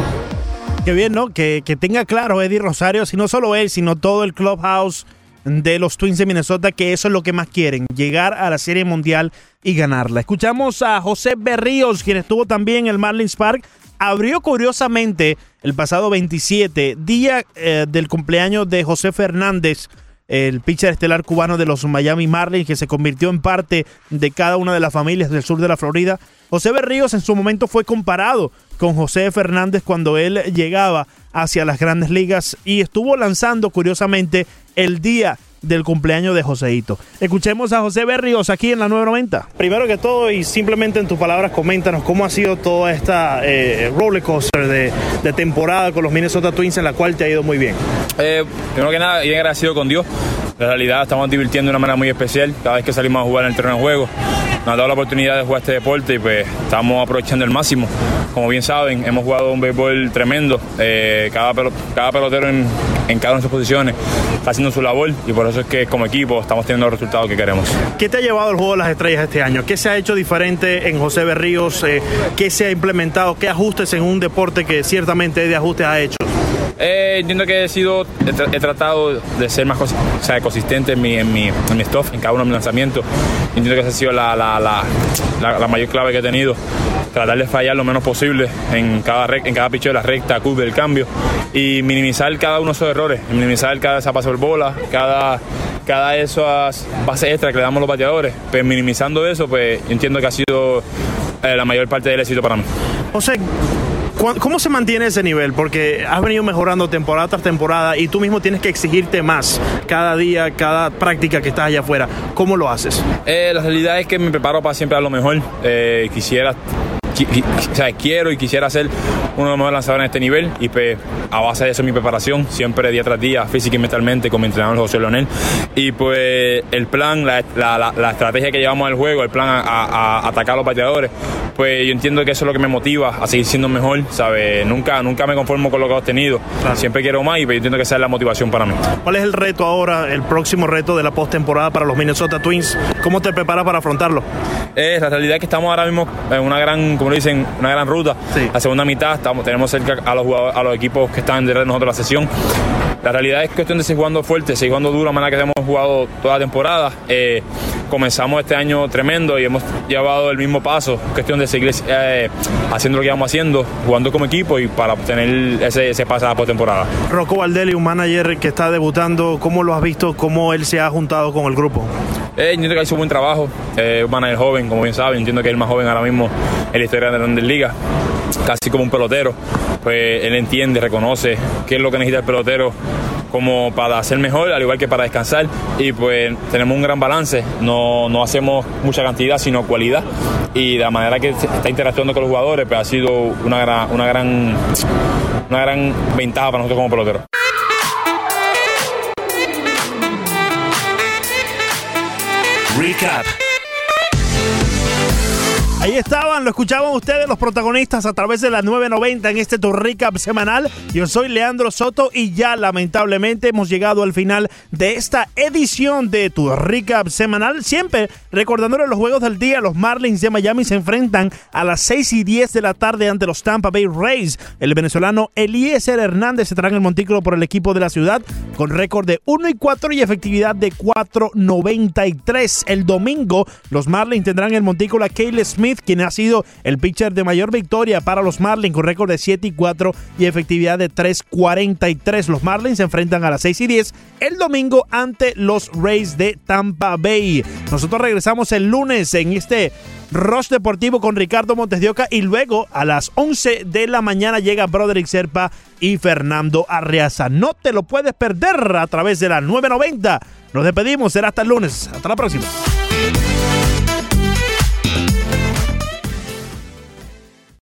Qué bien, ¿no? Que, que tenga claro Eddie Rosario, si no solo él, sino todo el clubhouse de los Twins de Minnesota, que eso es lo que más quieren, llegar a la Serie Mundial y ganarla. Escuchamos a José Berríos, quien estuvo también en el Marlins Park. Abrió curiosamente el pasado 27, día eh, del cumpleaños de José Fernández, el pitcher estelar cubano de los Miami Marlins, que se convirtió en parte de cada una de las familias del sur de la Florida. José Berríos en su momento fue comparado con José Fernández cuando él llegaba hacia las grandes ligas y estuvo lanzando curiosamente el día del cumpleaños de Joseito. Escuchemos a José Berríos aquí en la 990. Primero que todo, y simplemente en tus palabras, coméntanos cómo ha sido toda esta eh, roller coaster de, de temporada con los Minnesota Twins en la cual te ha ido muy bien. Eh, primero que nada, bien agradecido con Dios. En realidad estamos divirtiendo de una manera muy especial cada vez que salimos a jugar en el terreno de juego. Nos ha dado la oportunidad de jugar este deporte y pues estamos aprovechando el máximo. Como bien saben, hemos jugado un béisbol tremendo. Eh, cada, pelo- cada pelotero en, en cada una de sus posiciones está haciendo su labor y por eso es que como equipo estamos teniendo los resultados que queremos. ¿Qué te ha llevado el juego de las estrellas este año? ¿Qué se ha hecho diferente en José Berríos? Eh, ¿Qué se ha implementado? ¿Qué ajustes en un deporte que ciertamente de ajustes ha hecho? Eh, entiendo que he sido, he, tra- he tratado de ser más o sea, consistente en mi, en, mi, en mi stuff, en cada uno de mis lanzamientos. Entiendo que esa ha sido la, la, la, la- mayor clave que he tenido. Tratar de fallar lo menos posible en cada, en cada picho de la recta, curva, el cambio. Y minimizar cada uno de esos errores. Minimizar cada esa pase por bola, cada, cada esas bases extra que le damos los bateadores. Pues minimizando eso, pues entiendo que ha sido eh, la mayor parte del éxito para mí. José, ¿cu- ¿cómo se mantiene ese nivel? Porque has venido mejorando temporada tras temporada y tú mismo tienes que exigirte más cada día, cada práctica que estás allá afuera. ¿Cómo lo haces? Eh, la realidad es que me preparo para siempre a lo mejor. Eh, quisiera qui- qui- o sea, quiero y quisiera ser uno de los mejores lanzadores en este nivel y pues a base de eso mi preparación, siempre día tras día, física y mentalmente con mi entrenador José Leonel. Y pues el plan, la, la- la- la estrategia que llevamos al juego, el plan a, a- a atacar a los bateadores, pues yo entiendo que eso es lo que me motiva a seguir siendo mejor, ¿sabes? Nunca, nunca me conformo con lo que he obtenido, siempre quiero más y pues yo entiendo que esa es la motivación para mí. ¿Cuál es el reto ahora, el próximo reto de la postemporada para los Minnesota Twins? ¿Cómo te preparas para afrontarlo? Eh, la realidad es que estamos ahora mismo en una gran, como dicen, una gran ruta. La segunda mitad estamos, tenemos cerca a los, jugadores- a los equipos que están detrás de nosotros la sesión. La realidad es cuestión de seguir jugando fuerte, seguir jugando duro, manera que hemos jugado toda la temporada. Eh, comenzamos este año tremendo y hemos llevado el mismo paso. Cuestión de seguir eh, haciendo lo que vamos haciendo, jugando como equipo y para obtener ese, ese paso a la postemporada. Rocco Valdelli, un manager que está debutando, ¿cómo lo has visto? ¿Cómo él se ha juntado con el grupo? Eh, entiendo que ha hecho un buen trabajo. Eh, un manager joven, como bien saben. Entiendo que es el más joven ahora mismo en la historia de la Grandes Ligas. Casi como un pelotero. Pues él entiende, reconoce qué es lo que necesita el pelotero como para ser mejor, al igual que para descansar. Y pues tenemos un gran balance. No, no hacemos mucha cantidad, sino cualidad. Y la manera que está interactuando con los jugadores, pues ha sido una gran, una gran, una gran ventaja para nosotros como peloteros. Recap. Ahí estaban, lo escuchaban ustedes, los protagonistas a través de la 990 en este Tour Recap semanal. Yo soy Leandro Soto y ya lamentablemente hemos llegado al final de esta edición de tu Recap semanal. Siempre recordándole los juegos del día, los Marlins de Miami se enfrentan a las 6 y 10 de la tarde ante los Tampa Bay Rays. El venezolano Eliezer Hernández estará en el montículo por el equipo de la ciudad con récord de 1 y 4 y efectividad de 4.93. El domingo los Marlins tendrán el montículo a Cale Quien ha sido el pitcher de mayor victoria para los Marlins con récord de 7 y 4 y efectividad de 3.43. Los Marlins se enfrentan a las 6 y 10 el domingo ante los Rays de Tampa Bay. Nosotros regresamos el lunes en este Rush Deportivo con Ricardo Montes de Oca y luego a las 11 de la mañana llega Broderick Serpa y Fernando Arriaza. No te lo puedes perder a través de la 990. Nos despedimos, será hasta el lunes. Hasta la próxima.